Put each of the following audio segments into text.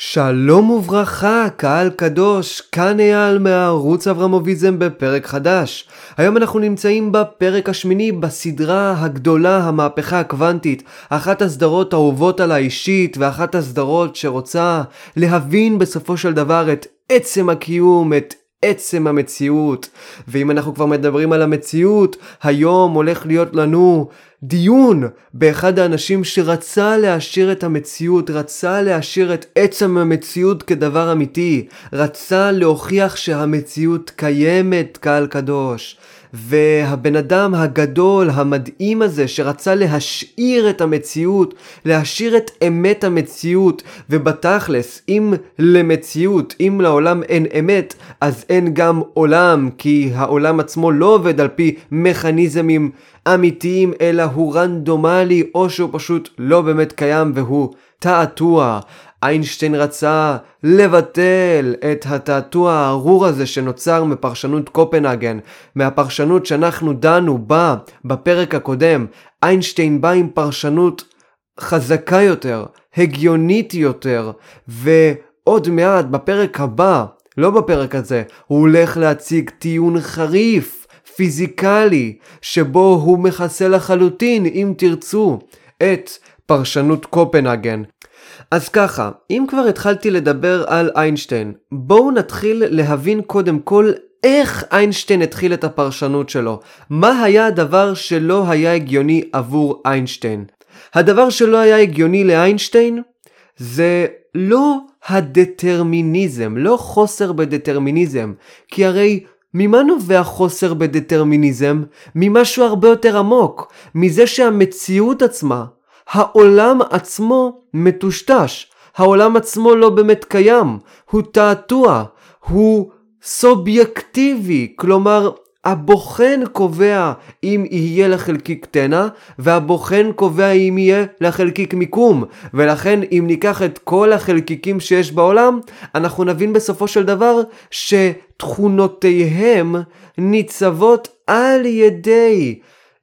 שלום וברכה, קהל קדוש, כאן אייל מערוץ אברמוביזם בפרק חדש. היום אנחנו נמצאים בפרק השמיני בסדרה הגדולה, המהפכה הקוונטית, אחת הסדרות האהובות על האישית, ואחת הסדרות שרוצה להבין בסופו של דבר את עצם הקיום, את עצם המציאות. ואם אנחנו כבר מדברים על המציאות, היום הולך להיות לנו דיון באחד האנשים שרצה להשאיר את המציאות, רצה להשאיר את עצם המציאות כדבר אמיתי, רצה להוכיח שהמציאות קיימת, קהל קדוש. והבן אדם הגדול, המדהים הזה, שרצה להשאיר את המציאות, להשאיר את אמת המציאות, ובתכלס, אם למציאות, אם לעולם אין אמת, אז אין גם עולם, כי העולם עצמו לא עובד על פי מכניזמים אמיתיים, אלא הוא רנדומלי, או שהוא פשוט לא באמת קיים והוא תעתוע. איינשטיין רצה לבטל את התעתוע הארור הזה שנוצר מפרשנות קופנהגן, מהפרשנות שאנחנו דנו בה בפרק הקודם. איינשטיין בא עם פרשנות חזקה יותר, הגיונית יותר, ועוד מעט בפרק הבא, לא בפרק הזה, הוא הולך להציג טיעון חריף, פיזיקלי, שבו הוא מכסה לחלוטין, אם תרצו, את פרשנות קופנהגן. אז ככה, אם כבר התחלתי לדבר על איינשטיין, בואו נתחיל להבין קודם כל איך איינשטיין התחיל את הפרשנות שלו. מה היה הדבר שלא היה הגיוני עבור איינשטיין? הדבר שלא היה הגיוני לאיינשטיין זה לא הדטרמיניזם, לא חוסר בדטרמיניזם, כי הרי ממה נובע חוסר בדטרמיניזם? ממשהו הרבה יותר עמוק, מזה שהמציאות עצמה העולם עצמו מטושטש, העולם עצמו לא באמת קיים, הוא תעתוע, הוא סובייקטיבי, כלומר הבוחן קובע אם יהיה לחלקיק תנע, והבוחן קובע אם יהיה לחלקיק מיקום. ולכן אם ניקח את כל החלקיקים שיש בעולם, אנחנו נבין בסופו של דבר שתכונותיהם ניצבות על ידי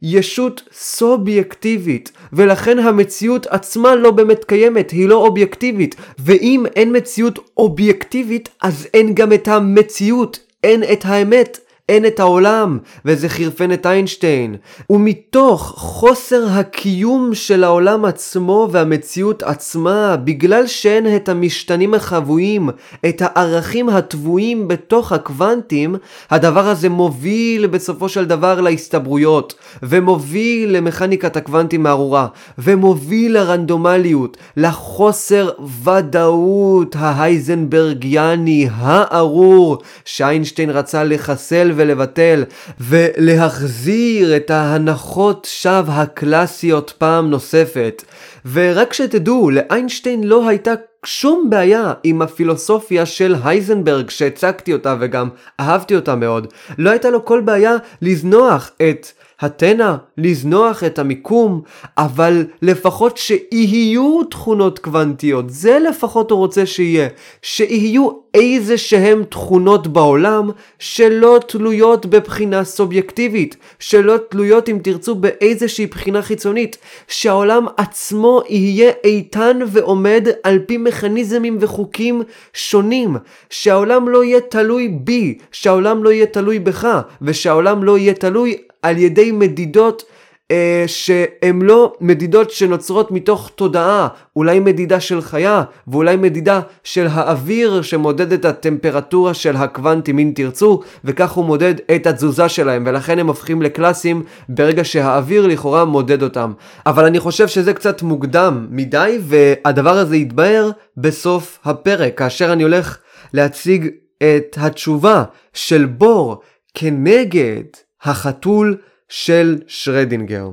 ישות סובייקטיבית, ולכן המציאות עצמה לא באמת קיימת, היא לא אובייקטיבית, ואם אין מציאות אובייקטיבית, אז אין גם את המציאות, אין את האמת. אין את העולם, וזה חירפן את איינשטיין. ומתוך חוסר הקיום של העולם עצמו והמציאות עצמה, בגלל שאין את המשתנים החבויים, את הערכים הטבועים בתוך הקוונטים, הדבר הזה מוביל בסופו של דבר להסתברויות, ומוביל למכניקת הקוונטים הארורה, ומוביל לרנדומליות, לחוסר ודאות ההייזנברגיאני הארור, שאיינשטיין רצה לחסל ולבטל ולהחזיר את ההנחות שווא הקלאסיות פעם נוספת. ורק שתדעו, לאיינשטיין לא הייתה שום בעיה עם הפילוסופיה של הייזנברג שהצגתי אותה וגם אהבתי אותה מאוד. לא הייתה לו כל בעיה לזנוח את התנע, לזנוח את המיקום, אבל לפחות שיהיו תכונות קוונטיות, זה לפחות הוא רוצה שיהיה, שיהיו איזה שהם תכונות בעולם שלא תלויות בבחינה סובייקטיבית, שלא תלויות אם תרצו באיזושהי בחינה חיצונית, שהעולם עצמו יהיה איתן ועומד על פי מכניזמים וחוקים שונים, שהעולם לא יהיה תלוי בי, שהעולם לא יהיה תלוי בך, ושהעולם לא יהיה תלוי על ידי מדידות אה, שהן לא מדידות שנוצרות מתוך תודעה, אולי מדידה של חיה, ואולי מדידה של האוויר שמודד את הטמפרטורה של הקוונטים אם תרצו, וכך הוא מודד את התזוזה שלהם, ולכן הם הופכים לקלאסים ברגע שהאוויר לכאורה מודד אותם. אבל אני חושב שזה קצת מוקדם מדי, והדבר הזה יתבהר בסוף הפרק, כאשר אני הולך להציג את התשובה של בור כנגד החתול של שרדינגר.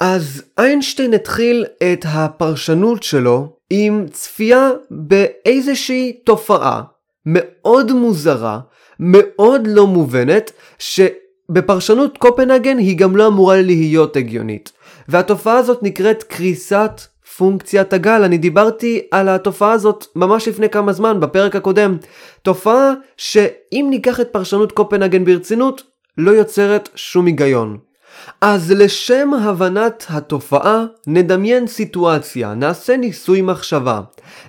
אז איינשטיין התחיל את הפרשנות שלו עם צפייה באיזושהי תופעה מאוד מוזרה, מאוד לא מובנת, שבפרשנות קופנהגן היא גם לא אמורה להיות הגיונית. והתופעה הזאת נקראת קריסת פונקציית הגל. אני דיברתי על התופעה הזאת ממש לפני כמה זמן, בפרק הקודם. תופעה שאם ניקח את פרשנות קופנהגן ברצינות, לא יוצרת שום היגיון. אז לשם הבנת התופעה, נדמיין סיטואציה, נעשה ניסוי מחשבה.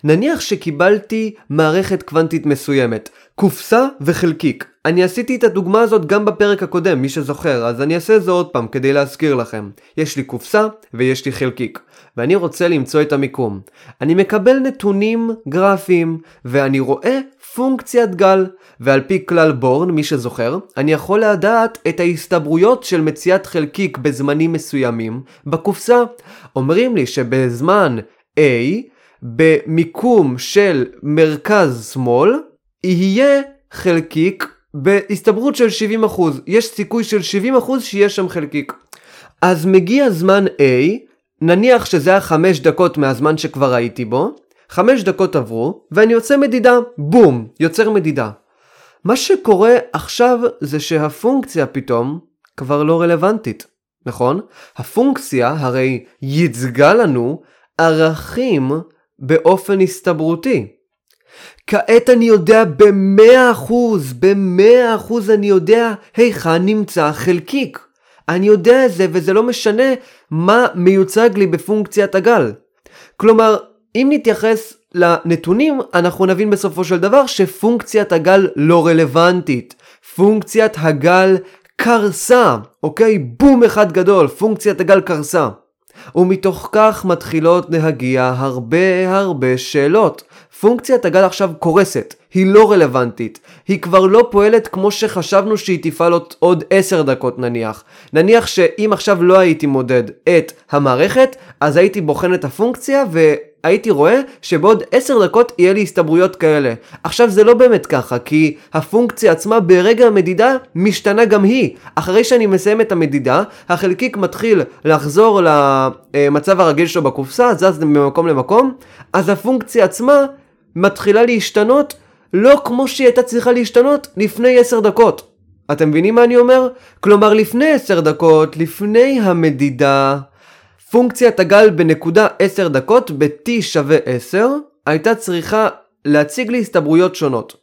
נניח שקיבלתי מערכת קוונטית מסוימת, קופסה וחלקיק. אני עשיתי את הדוגמה הזאת גם בפרק הקודם, מי שזוכר, אז אני אעשה זה עוד פעם כדי להזכיר לכם. יש לי קופסה ויש לי חלקיק, ואני רוצה למצוא את המיקום. אני מקבל נתונים גרפיים, ואני רואה פונקציית גל, ועל פי כלל בורן, מי שזוכר, אני יכול לדעת את ההסתברויות של מציאת חלקיק בזמנים מסוימים בקופסה. אומרים לי שבזמן A, במיקום של מרכז שמאל, יהיה חלקיק בהסתברות של 70%. יש סיכוי של 70% שיהיה שם חלקיק. אז מגיע זמן A, נניח שזה היה 5 דקות מהזמן שכבר הייתי בו, 5 דקות עברו, ואני יוצא מדידה, בום, יוצר מדידה. מה שקורה עכשיו זה שהפונקציה פתאום כבר לא רלוונטית, נכון? הפונקציה הרי ייצגה לנו ערכים באופן הסתברותי. כעת אני יודע במאה אחוז, במאה אחוז אני יודע היכן נמצא חלקיק. אני יודע את זה וזה לא משנה מה מיוצג לי בפונקציית הגל. כלומר, אם נתייחס לנתונים, אנחנו נבין בסופו של דבר שפונקציית הגל לא רלוונטית. פונקציית הגל קרסה, אוקיי? בום אחד גדול, פונקציית הגל קרסה. ומתוך כך מתחילות להגיע הרבה הרבה שאלות. פונקציית הגל עכשיו קורסת, היא לא רלוונטית, היא כבר לא פועלת כמו שחשבנו שהיא תפעל עוד 10 דקות נניח. נניח שאם עכשיו לא הייתי מודד את המערכת, אז הייתי בוחן את הפונקציה ו... הייתי רואה שבעוד 10 דקות יהיה לי הסתברויות כאלה. עכשיו זה לא באמת ככה, כי הפונקציה עצמה ברגע המדידה משתנה גם היא. אחרי שאני מסיים את המדידה, החלקיק מתחיל לחזור למצב הרגיל שלו בקופסה, זז ממקום למקום, אז הפונקציה עצמה מתחילה להשתנות לא כמו שהיא הייתה צריכה להשתנות לפני 10 דקות. אתם מבינים מה אני אומר? כלומר לפני 10 דקות, לפני המדידה, פונקציית הגל בנקודה 10 דקות ב-t שווה 10 הייתה צריכה להציג לי הסתברויות שונות.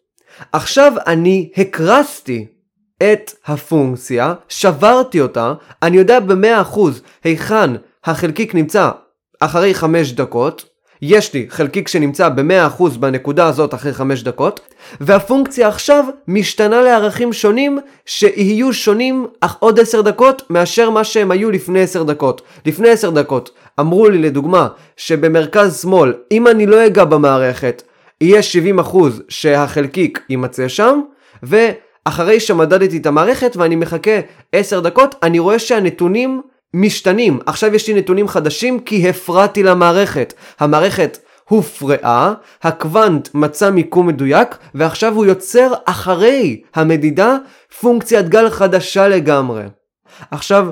עכשיו אני הקרסתי את הפונקציה, שברתי אותה, אני יודע ב-100% היכן החלקיק נמצא אחרי 5 דקות, יש לי חלקיק שנמצא ב-100% בנקודה הזאת אחרי 5 דקות, והפונקציה עכשיו משתנה לערכים שונים שיהיו שונים אך עוד 10 דקות מאשר מה שהם היו לפני 10 דקות. לפני 10 דקות אמרו לי לדוגמה שבמרכז שמאל אם אני לא אגע במערכת יהיה 70% שהחלקיק יימצא שם ואחרי שמדדתי את המערכת ואני מחכה 10 דקות אני רואה שהנתונים משתנים. עכשיו יש לי נתונים חדשים כי הפרעתי למערכת. המערכת הופרעה, הקוונט מצא מיקום מדויק, ועכשיו הוא יוצר אחרי המדידה פונקציית גל חדשה לגמרי. עכשיו,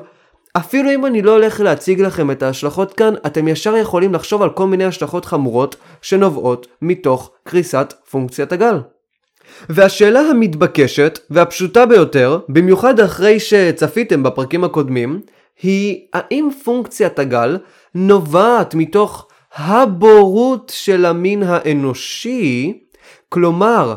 אפילו אם אני לא הולך להציג לכם את ההשלכות כאן, אתם ישר יכולים לחשוב על כל מיני השלכות חמורות שנובעות מתוך קריסת פונקציית הגל. והשאלה המתבקשת והפשוטה ביותר, במיוחד אחרי שצפיתם בפרקים הקודמים, היא האם פונקציית הגל נובעת מתוך הבורות של המין האנושי, כלומר,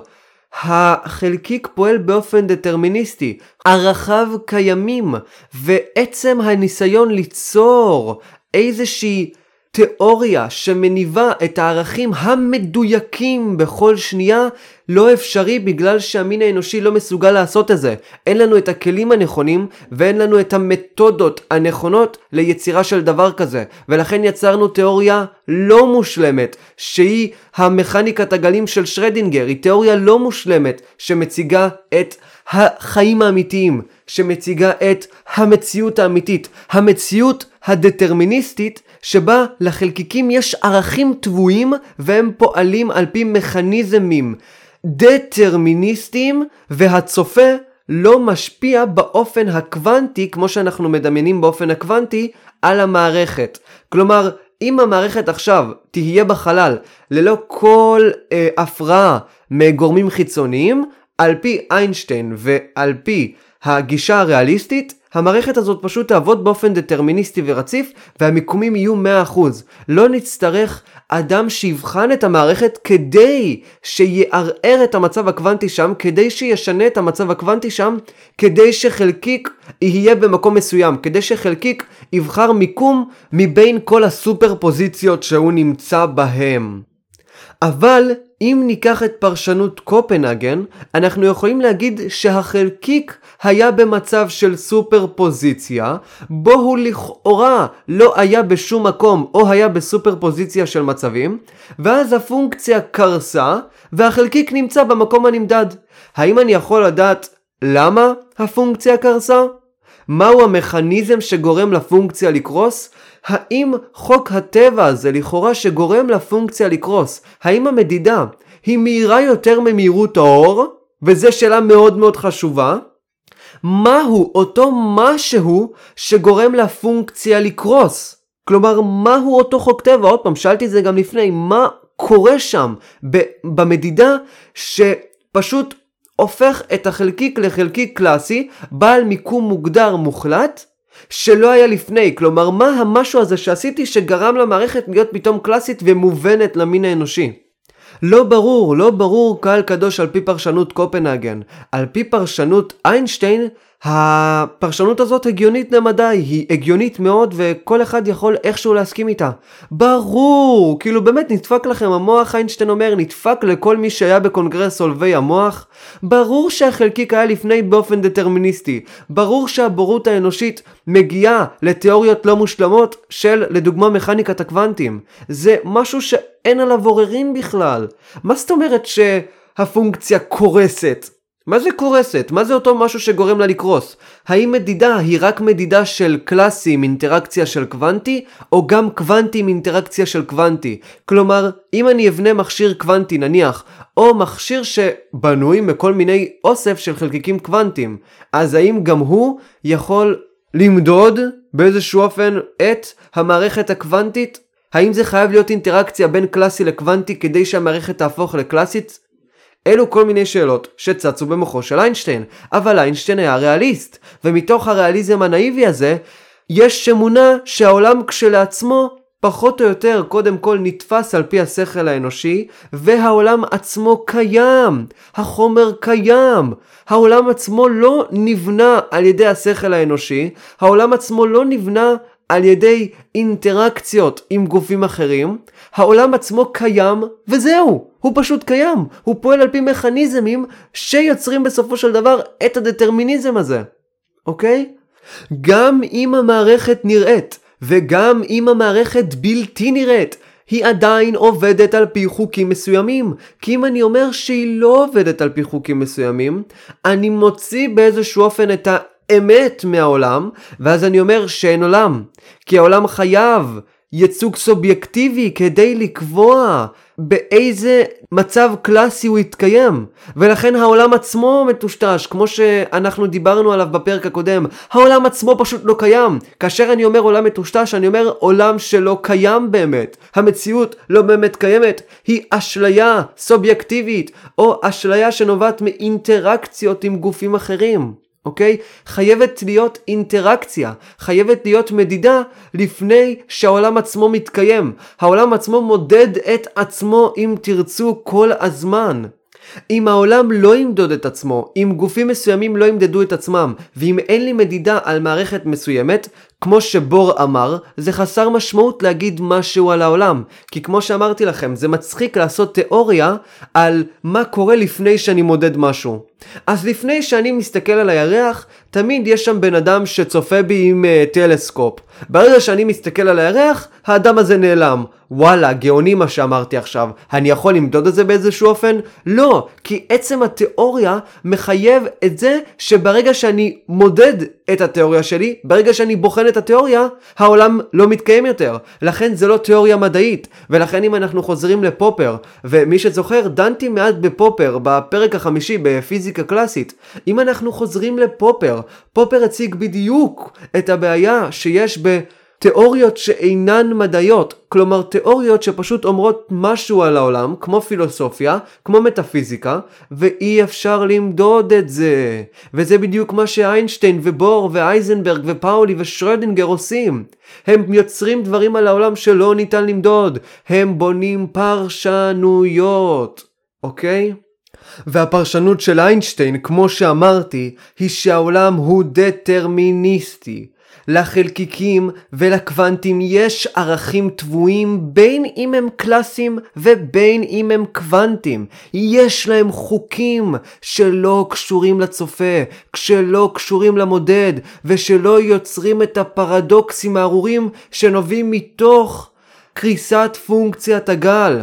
החלקיק פועל באופן דטרמיניסטי, ערכיו קיימים, ועצם הניסיון ליצור איזושהי תיאוריה שמניבה את הערכים המדויקים בכל שנייה לא אפשרי בגלל שהמין האנושי לא מסוגל לעשות את זה. אין לנו את הכלים הנכונים ואין לנו את המתודות הנכונות ליצירה של דבר כזה. ולכן יצרנו תיאוריה לא מושלמת שהיא המכניקת הגלים של שרדינגר. היא תיאוריה לא מושלמת שמציגה את החיים האמיתיים, שמציגה את המציאות האמיתית. המציאות הדטרמיניסטית שבה לחלקיקים יש ערכים טבועים והם פועלים על פי מכניזמים דטרמיניסטיים והצופה לא משפיע באופן הקוונטי כמו שאנחנו מדמיינים באופן הקוונטי על המערכת. כלומר, אם המערכת עכשיו תהיה בחלל ללא כל אה, הפרעה מגורמים חיצוניים, על פי איינשטיין ועל פי הגישה הריאליסטית, המערכת הזאת פשוט תעבוד באופן דטרמיניסטי ורציף, והמיקומים יהיו 100%. לא נצטרך אדם שיבחן את המערכת כדי שיערער את המצב הקוונטי שם, כדי שישנה את המצב הקוונטי שם, כדי שחלקיק יהיה במקום מסוים, כדי שחלקיק יבחר מיקום מבין כל הסופר פוזיציות שהוא נמצא בהם. אבל אם ניקח את פרשנות קופנהגן, אנחנו יכולים להגיד שהחלקיק היה במצב של סופר פוזיציה, בו הוא לכאורה לא היה בשום מקום או היה בסופר פוזיציה של מצבים, ואז הפונקציה קרסה והחלקיק נמצא במקום הנמדד. האם אני יכול לדעת למה הפונקציה קרסה? מהו המכניזם שגורם לפונקציה לקרוס? האם חוק הטבע הזה לכאורה שגורם לפונקציה לקרוס, האם המדידה היא מהירה יותר ממהירות האור? וזו שאלה מאוד מאוד חשובה. מהו אותו משהו שגורם לפונקציה לקרוס? כלומר, מהו אותו חוק טבע? עוד פעם, שאלתי את זה גם לפני, מה קורה שם במדידה שפשוט הופך את החלקיק לחלקיק קלאסי, בעל מיקום מוגדר מוחלט, שלא היה לפני. כלומר, מה המשהו הזה שעשיתי שגרם למערכת להיות פתאום קלאסית ומובנת למין האנושי? לא ברור, לא ברור קהל קדוש על פי פרשנות קופנהגן. על פי פרשנות איינשטיין, הפרשנות הזאת הגיונית למדי, היא הגיונית מאוד וכל אחד יכול איכשהו להסכים איתה. ברור, כאילו באמת נדפק לכם המוח, איינשטיין אומר, נדפק לכל מי שהיה בקונגרס עולבי המוח. ברור שהחלקיק היה לפני באופן דטרמיניסטי. ברור שהבורות האנושית מגיעה לתיאוריות לא מושלמות של לדוגמה מכניקת הקוונטים. זה משהו שאין עליו עוררין בכלל. מה זאת אומרת שהפונקציה קורסת? מה זה קורסת? מה זה אותו משהו שגורם לה לקרוס? האם מדידה היא רק מדידה של קלאסי עם אינטראקציה של קוונטי, או גם קוונטי עם אינטראקציה של קוונטי? כלומר, אם אני אבנה מכשיר קוונטי נניח, או מכשיר שבנוי מכל מיני אוסף של חלקיקים קוונטיים, אז האם גם הוא יכול למדוד באיזשהו אופן את המערכת הקוונטית? האם זה חייב להיות אינטראקציה בין קלאסי לקוונטי כדי שהמערכת תהפוך לקלאסית? אלו כל מיני שאלות שצצו במוחו של איינשטיין, אבל איינשטיין היה ריאליסט, ומתוך הריאליזם הנאיבי הזה, יש אמונה שהעולם כשלעצמו פחות או יותר קודם כל נתפס על פי השכל האנושי, והעולם עצמו קיים, החומר קיים, העולם עצמו לא נבנה על ידי השכל האנושי, העולם עצמו לא נבנה על ידי אינטראקציות עם גופים אחרים, העולם עצמו קיים וזהו, הוא פשוט קיים, הוא פועל על פי מכניזמים שיוצרים בסופו של דבר את הדטרמיניזם הזה, אוקיי? גם אם המערכת נראית וגם אם המערכת בלתי נראית, היא עדיין עובדת על פי חוקים מסוימים. כי אם אני אומר שהיא לא עובדת על פי חוקים מסוימים, אני מוציא באיזשהו אופן את האמת מהעולם, ואז אני אומר שאין עולם. כי העולם חייב ייצוג סובייקטיבי כדי לקבוע באיזה מצב קלאסי הוא יתקיים. ולכן העולם עצמו מטושטש, כמו שאנחנו דיברנו עליו בפרק הקודם. העולם עצמו פשוט לא קיים. כאשר אני אומר עולם מטושטש, אני אומר עולם שלא קיים באמת. המציאות לא באמת קיימת, היא אשליה סובייקטיבית, או אשליה שנובעת מאינטראקציות עם גופים אחרים. אוקיי? חייבת להיות אינטראקציה, חייבת להיות מדידה לפני שהעולם עצמו מתקיים. העולם עצמו מודד את עצמו אם תרצו כל הזמן. אם העולם לא ימדוד את עצמו, אם גופים מסוימים לא ימדדו את עצמם, ואם אין לי מדידה על מערכת מסוימת, כמו שבור אמר, זה חסר משמעות להגיד משהו על העולם. כי כמו שאמרתי לכם, זה מצחיק לעשות תיאוריה על מה קורה לפני שאני מודד משהו. אז לפני שאני מסתכל על הירח, תמיד יש שם בן אדם שצופה בי עם uh, טלסקופ. ברגע שאני מסתכל על הירח, האדם הזה נעלם. וואלה, גאוני מה שאמרתי עכשיו. אני יכול למדוד את זה באיזשהו אופן? לא, כי עצם התיאוריה מחייב את זה שברגע שאני מודד את התיאוריה שלי, ברגע שאני בוחן את התיאוריה, העולם לא מתקיים יותר. לכן זה לא תיאוריה מדעית. ולכן אם אנחנו חוזרים לפופר, ומי שזוכר, דנתי מעט בפופר, בפרק החמישי בפיזיקה קלאסית. אם אנחנו חוזרים לפופר, פופר הציג בדיוק את הבעיה שיש ב... תיאוריות שאינן מדעיות, כלומר תיאוריות שפשוט אומרות משהו על העולם, כמו פילוסופיה, כמו מטאפיזיקה, ואי אפשר למדוד את זה. וזה בדיוק מה שאיינשטיין ובור ואייזנברג ופאולי ושרודינגר עושים. הם יוצרים דברים על העולם שלא ניתן למדוד, הם בונים פרשנויות, אוקיי? והפרשנות של איינשטיין, כמו שאמרתי, היא שהעולם הוא דטרמיניסטי. לחלקיקים ולקוונטים יש ערכים טבועים בין אם הם קלאסיים ובין אם הם קוונטים. יש להם חוקים שלא קשורים לצופה, שלא קשורים למודד, ושלא יוצרים את הפרדוקסים הארורים שנובעים מתוך קריסת פונקציית הגל.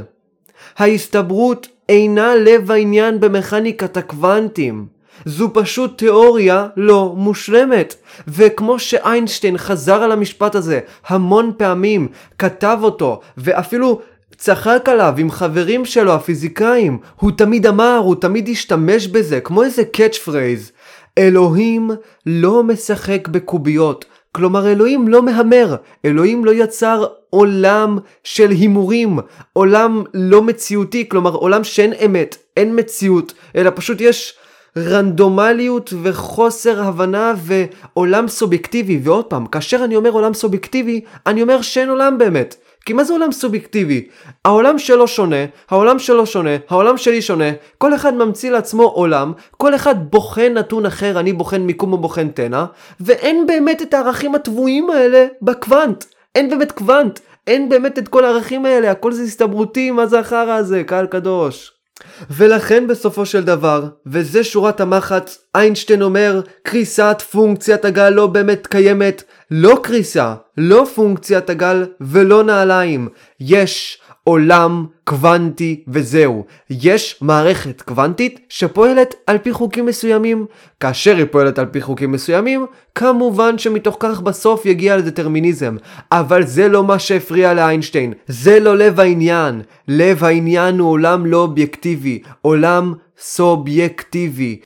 ההסתברות אינה לב העניין במכניקת הקוונטים. זו פשוט תיאוריה לא מושלמת. וכמו שאיינשטיין חזר על המשפט הזה המון פעמים, כתב אותו, ואפילו צחק עליו עם חברים שלו הפיזיקאים, הוא תמיד אמר, הוא תמיד השתמש בזה, כמו איזה catch phrase. אלוהים לא משחק בקוביות. כלומר אלוהים לא מהמר, אלוהים לא יצר עולם של הימורים, עולם לא מציאותי, כלומר עולם שאין אמת, אין מציאות, אלא פשוט יש רנדומליות וחוסר הבנה ועולם סובייקטיבי. ועוד פעם, כאשר אני אומר עולם סובייקטיבי, אני אומר שאין עולם באמת. כי מה זה עולם סובייקטיבי? העולם שלו שונה, העולם שלו שונה, העולם שלי שונה, כל אחד ממציא לעצמו עולם, כל אחד בוחן נתון אחר, אני בוחן מיקום או בוחן תנא, ואין באמת את הערכים הטבועים האלה בקוונט. אין באמת קוונט, אין באמת את כל הערכים האלה, הכל זה הסתברותי, מה זה החרא הזה, קהל קדוש. ולכן בסופו של דבר, וזה שורת המחץ, איינשטיין אומר, קריסת פונקציית הגל לא באמת קיימת, לא קריסה, לא פונקציית הגל ולא נעליים. יש עולם קוונטי וזהו. יש מערכת קוונטית שפועלת על פי חוקים מסוימים. כאשר היא פועלת על פי חוקים מסוימים, כמובן שמתוך כך בסוף יגיע לדטרמיניזם. אבל זה לא מה שהפריע לאיינשטיין. זה לא לב העניין. לב העניין הוא עולם לא אובייקטיבי. עולם סובייקטיבי.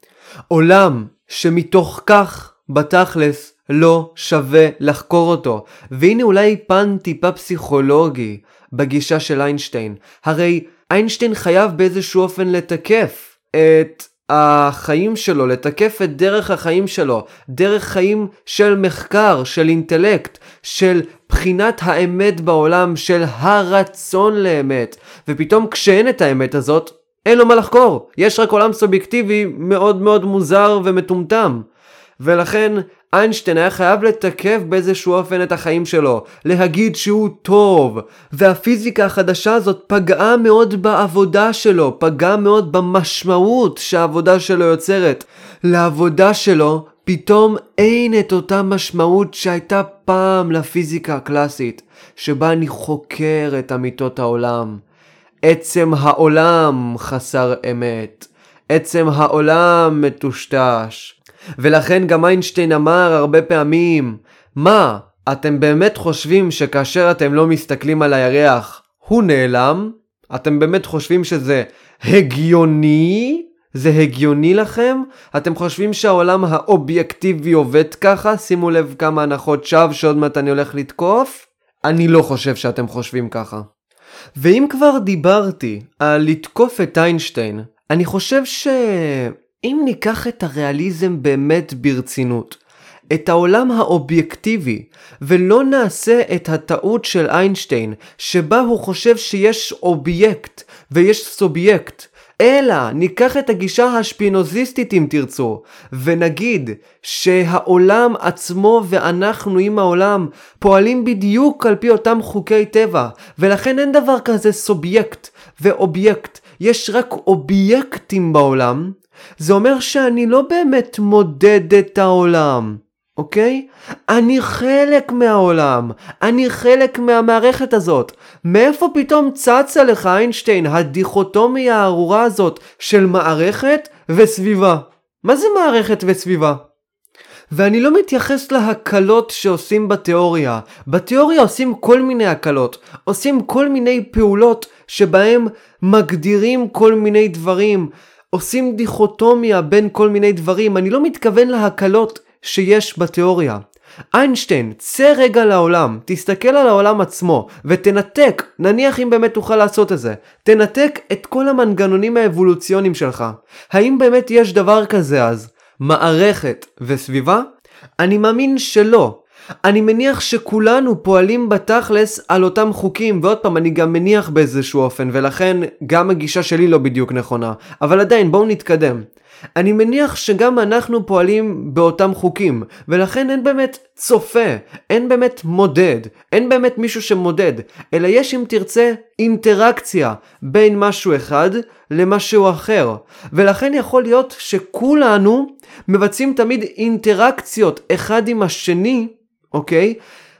עולם שמתוך כך, בתכלס, לא שווה לחקור אותו. והנה אולי פן טיפה פסיכולוגי. בגישה של איינשטיין. הרי איינשטיין חייב באיזשהו אופן לתקף את החיים שלו, לתקף את דרך החיים שלו, דרך חיים של מחקר, של אינטלקט, של בחינת האמת בעולם, של הרצון לאמת. ופתאום כשאין את האמת הזאת, אין לו מה לחקור. יש רק עולם סובייקטיבי מאוד מאוד מוזר ומטומטם. ולכן איינשטיין היה חייב לתקף באיזשהו אופן את החיים שלו, להגיד שהוא טוב, והפיזיקה החדשה הזאת פגעה מאוד בעבודה שלו, פגעה מאוד במשמעות שהעבודה שלו יוצרת. לעבודה שלו פתאום אין את אותה משמעות שהייתה פעם לפיזיקה הקלאסית, שבה אני חוקר את אמיתות העולם. עצם העולם חסר אמת. עצם העולם מטושטש. ולכן גם איינשטיין אמר הרבה פעמים, מה, אתם באמת חושבים שכאשר אתם לא מסתכלים על הירח, הוא נעלם? אתם באמת חושבים שזה הגיוני? זה הגיוני לכם? אתם חושבים שהעולם האובייקטיבי עובד ככה? שימו לב כמה הנחות שווא שעוד מעט אני הולך לתקוף. אני לא חושב שאתם חושבים ככה. ואם כבר דיברתי על לתקוף את איינשטיין, אני חושב ש... אם ניקח את הריאליזם באמת ברצינות, את העולם האובייקטיבי, ולא נעשה את הטעות של איינשטיין, שבה הוא חושב שיש אובייקט ויש סובייקט, אלא ניקח את הגישה השפינוזיסטית אם תרצו, ונגיד שהעולם עצמו ואנחנו עם העולם פועלים בדיוק על פי אותם חוקי טבע, ולכן אין דבר כזה סובייקט ואובייקט, יש רק אובייקטים בעולם, זה אומר שאני לא באמת מודד את העולם, אוקיי? אני חלק מהעולם, אני חלק מהמערכת הזאת. מאיפה פתאום צצה לך איינשטיין הדיכוטומיה הארורה הזאת של מערכת וסביבה? מה זה מערכת וסביבה? ואני לא מתייחס להקלות שעושים בתיאוריה. בתיאוריה עושים כל מיני הקלות, עושים כל מיני פעולות שבהם מגדירים כל מיני דברים. עושים דיכוטומיה בין כל מיני דברים, אני לא מתכוון להקלות שיש בתיאוריה. איינשטיין, צא רגע לעולם, תסתכל על העולם עצמו, ותנתק, נניח אם באמת תוכל לעשות את זה, תנתק את כל המנגנונים האבולוציוניים שלך. האם באמת יש דבר כזה אז? מערכת וסביבה? אני מאמין שלא. אני מניח שכולנו פועלים בתכלס על אותם חוקים, ועוד פעם, אני גם מניח באיזשהו אופן, ולכן גם הגישה שלי לא בדיוק נכונה. אבל עדיין, בואו נתקדם. אני מניח שגם אנחנו פועלים באותם חוקים, ולכן אין באמת צופה, אין באמת מודד, אין באמת מישהו שמודד, אלא יש אם תרצה אינטראקציה בין משהו אחד למשהו אחר. ולכן יכול להיות שכולנו מבצעים תמיד אינטראקציות אחד עם השני, אוקיי?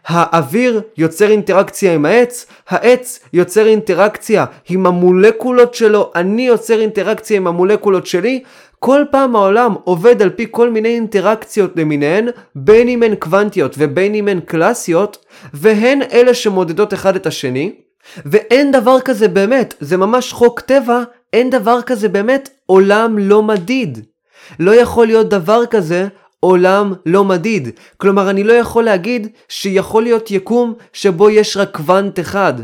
האוויר יוצר אינטראקציה עם העץ, העץ יוצר אינטראקציה עם המולקולות שלו, אני יוצר אינטראקציה עם המולקולות שלי, כל פעם העולם עובד על פי כל מיני אינטראקציות למיניהן, בין אם הן קוונטיות ובין אם הן קלאסיות, והן אלה שמודדות אחד את השני, ואין דבר כזה באמת, זה ממש חוק טבע, אין דבר כזה באמת עולם לא מדיד. לא יכול להיות דבר כזה עולם לא מדיד. כלומר, אני לא יכול להגיד שיכול להיות יקום שבו יש רק קוונט אחד.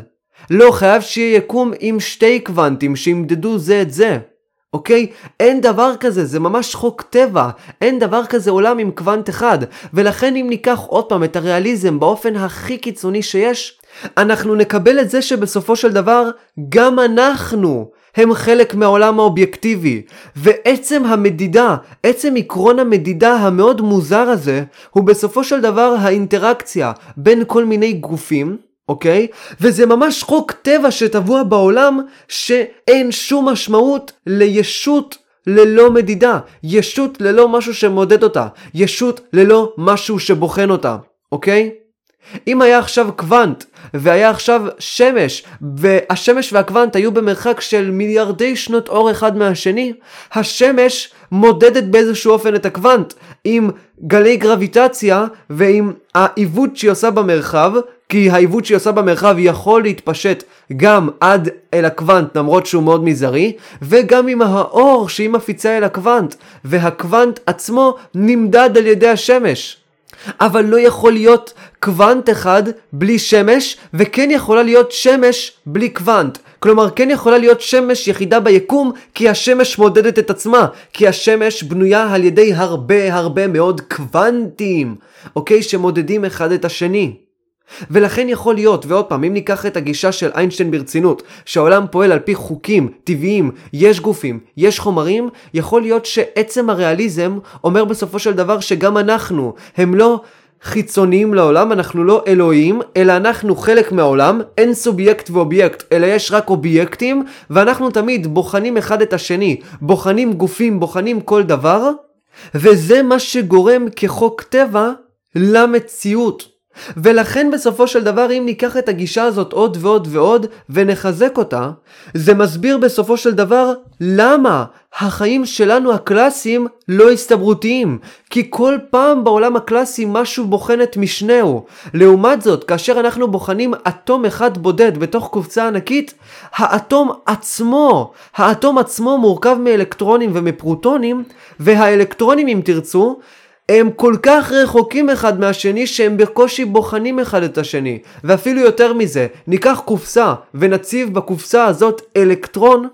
לא, חייב שיהיה יקום עם שתי קוונטים שימדדו זה את זה. אוקיי? אין דבר כזה, זה ממש חוק טבע. אין דבר כזה עולם עם קוונט אחד. ולכן אם ניקח עוד פעם את הריאליזם באופן הכי קיצוני שיש, אנחנו נקבל את זה שבסופו של דבר גם אנחנו הם חלק מהעולם האובייקטיבי. ועצם המדידה, עצם עקרון המדידה המאוד מוזר הזה, הוא בסופו של דבר האינטראקציה בין כל מיני גופים. אוקיי? וזה ממש חוק טבע שטבוע בעולם שאין שום משמעות לישות ללא מדידה, ישות ללא משהו שמודד אותה, ישות ללא משהו שבוחן אותה, אוקיי? אם היה עכשיו קוונט והיה עכשיו שמש והשמש והקוונט היו במרחק של מיליארדי שנות אור אחד מהשני, השמש מודדת באיזשהו אופן את הקוונט עם גלי גרביטציה ועם העיוות שהיא עושה במרחב כי העיוות שהיא עושה במרחב יכול להתפשט גם עד אל הקוונט למרות שהוא מאוד מזערי וגם עם האור שהיא מפיצה אל הקוונט והקוונט עצמו נמדד על ידי השמש אבל לא יכול להיות קוונט אחד בלי שמש, וכן יכולה להיות שמש בלי קוונט. כלומר, כן יכולה להיות שמש יחידה ביקום, כי השמש מודדת את עצמה, כי השמש בנויה על ידי הרבה הרבה מאוד קוונטים, אוקיי? שמודדים אחד את השני. ולכן יכול להיות, ועוד פעם, אם ניקח את הגישה של איינשטיין ברצינות, שהעולם פועל על פי חוקים טבעיים, יש גופים, יש חומרים, יכול להיות שעצם הריאליזם אומר בסופו של דבר שגם אנחנו, הם לא חיצוניים לעולם, אנחנו לא אלוהים, אלא אנחנו חלק מהעולם, אין סובייקט ואובייקט, אלא יש רק אובייקטים, ואנחנו תמיד בוחנים אחד את השני, בוחנים גופים, בוחנים כל דבר, וזה מה שגורם כחוק טבע למציאות. ולכן בסופו של דבר אם ניקח את הגישה הזאת עוד ועוד ועוד ונחזק אותה, זה מסביר בסופו של דבר למה החיים שלנו הקלאסיים לא הסתברותיים. כי כל פעם בעולם הקלאסי משהו בוחן את משנהו. לעומת זאת, כאשר אנחנו בוחנים אטום אחד בודד בתוך קופצה ענקית, האטום עצמו, האטום עצמו מורכב מאלקטרונים ומפרוטונים, והאלקטרונים אם תרצו, הם כל כך רחוקים אחד מהשני שהם בקושי בוחנים אחד את השני. ואפילו יותר מזה, ניקח קופסה ונציב בקופסה הזאת אלקטרון,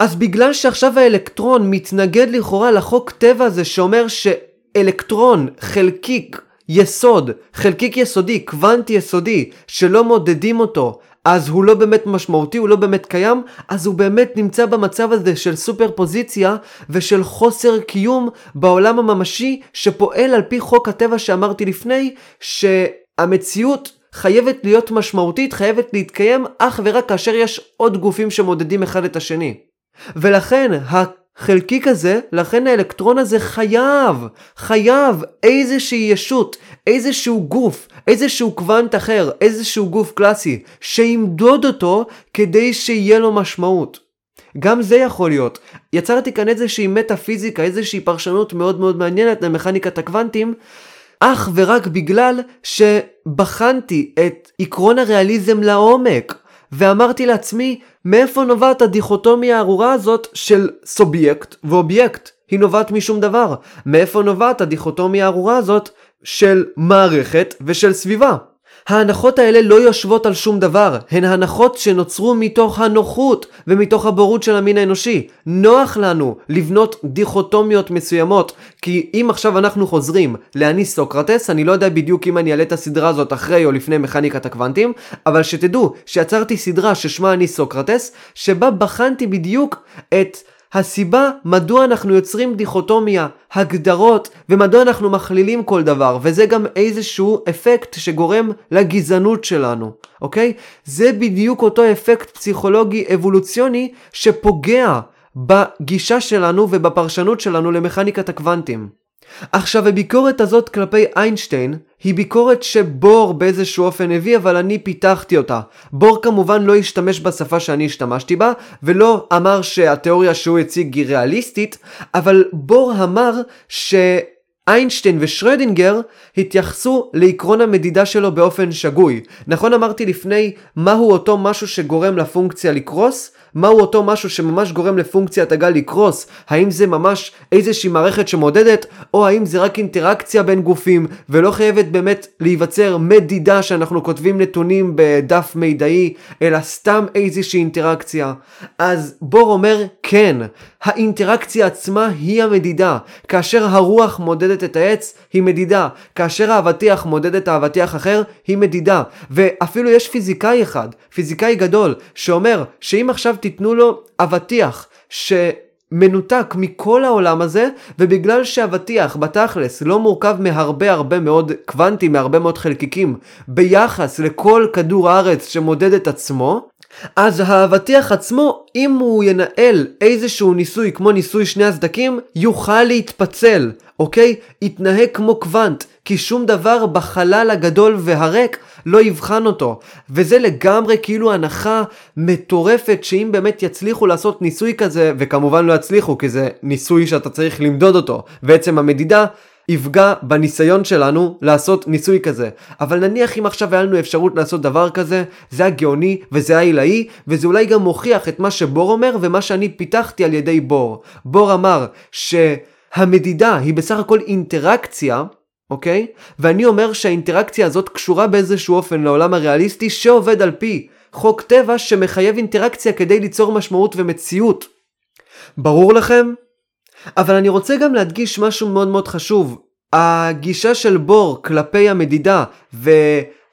אז בגלל שעכשיו האלקטרון מתנגד לכאורה לחוק טבע הזה שאומר שאלקטרון, חלקיק, יסוד, חלקיק יסודי, קוונט יסודי, שלא מודדים אותו, אז הוא לא באמת משמעותי, הוא לא באמת קיים, אז הוא באמת נמצא במצב הזה של סופר פוזיציה ושל חוסר קיום בעולם הממשי שפועל על פי חוק הטבע שאמרתי לפני, שהמציאות חייבת להיות משמעותית, חייבת להתקיים אך ורק כאשר יש עוד גופים שמודדים אחד את השני. ולכן החלקיק הזה, לכן האלקטרון הזה חייב, חייב איזושהי ישות, איזשהו גוף, איזשהו קוונט אחר, איזשהו גוף קלאסי, שימדוד אותו כדי שיהיה לו משמעות. גם זה יכול להיות. יצרתי כאן איזושהי מטאפיזיקה, איזושהי פרשנות מאוד מאוד מעניינת למכניקת הקוונטים, אך ורק בגלל שבחנתי את עקרון הריאליזם לעומק, ואמרתי לעצמי, מאיפה נובעת הדיכוטומיה הארורה הזאת של סובייקט ואובייקט? היא נובעת משום דבר. מאיפה נובעת הדיכוטומיה הארורה הזאת של מערכת ושל סביבה. ההנחות האלה לא יושבות על שום דבר, הן הנחות שנוצרו מתוך הנוחות ומתוך הבורות של המין האנושי. נוח לנו לבנות דיכוטומיות מסוימות, כי אם עכשיו אנחנו חוזרים לאני סוקרטס, אני לא יודע בדיוק אם אני אעלה את הסדרה הזאת אחרי או לפני מכניקת הקוונטים, אבל שתדעו שיצרתי סדרה ששמה אני סוקרטס, שבה בחנתי בדיוק את הסיבה מדוע אנחנו יוצרים דיכוטומיה, הגדרות, ומדוע אנחנו מכלילים כל דבר, וזה גם איזשהו אפקט שגורם לגזענות שלנו, אוקיי? זה בדיוק אותו אפקט פסיכולוגי אבולוציוני שפוגע בגישה שלנו ובפרשנות שלנו למכניקת הקוונטים. עכשיו הביקורת הזאת כלפי איינשטיין היא ביקורת שבור באיזשהו אופן הביא אבל אני פיתחתי אותה. בור כמובן לא השתמש בשפה שאני השתמשתי בה ולא אמר שהתיאוריה שהוא הציג היא ריאליסטית אבל בור אמר ש... איינשטיין ושרדינגר התייחסו לעקרון המדידה שלו באופן שגוי. נכון אמרתי לפני מהו אותו משהו שגורם לפונקציה לקרוס? מהו אותו משהו שממש גורם לפונקציית הגל לקרוס? האם זה ממש איזושהי מערכת שמודדת, או האם זה רק אינטראקציה בין גופים, ולא חייבת באמת להיווצר מדידה שאנחנו כותבים נתונים בדף מידעי, אלא סתם איזושהי אינטראקציה? אז בור אומר כן, האינטראקציה עצמה היא המדידה. כאשר הרוח מודדת את העץ, היא מדידה. כאשר האבטיח מודד את האבטיח אחר, היא מדידה. ואפילו יש פיזיקאי אחד, פיזיקאי גדול, שאומר שאם עכשיו תיתנו לו אבטיח ש... מנותק מכל העולם הזה, ובגלל שאבטיח בתכלס לא מורכב מהרבה הרבה מאוד קוונטים, מהרבה מאוד חלקיקים, ביחס לכל כדור הארץ שמודד את עצמו, אז האבטיח עצמו, אם הוא ינהל איזשהו ניסוי כמו ניסוי שני הסדקים, יוכל להתפצל, אוקיי? יתנהג כמו קוונט, כי שום דבר בחלל הגדול והריק לא יבחן אותו. וזה לגמרי כאילו הנחה מטורפת שאם באמת יצליחו לעשות ניסוי כזה, וכמובן לא יצליחו כי זה ניסוי שאתה צריך למדוד אותו, ועצם המדידה יפגע בניסיון שלנו לעשות ניסוי כזה. אבל נניח אם עכשיו היה לנו אפשרות לעשות דבר כזה, זה היה גאוני וזה היה עילאי, וזה אולי גם מוכיח את מה שבור אומר ומה שאני פיתחתי על ידי בור. בור אמר שהמדידה היא בסך הכל אינטראקציה אוקיי? ואני אומר שהאינטראקציה הזאת קשורה באיזשהו אופן לעולם הריאליסטי שעובד על פי חוק טבע שמחייב אינטראקציה כדי ליצור משמעות ומציאות. ברור לכם? אבל אני רוצה גם להדגיש משהו מאוד מאוד חשוב. הגישה של בור כלפי המדידה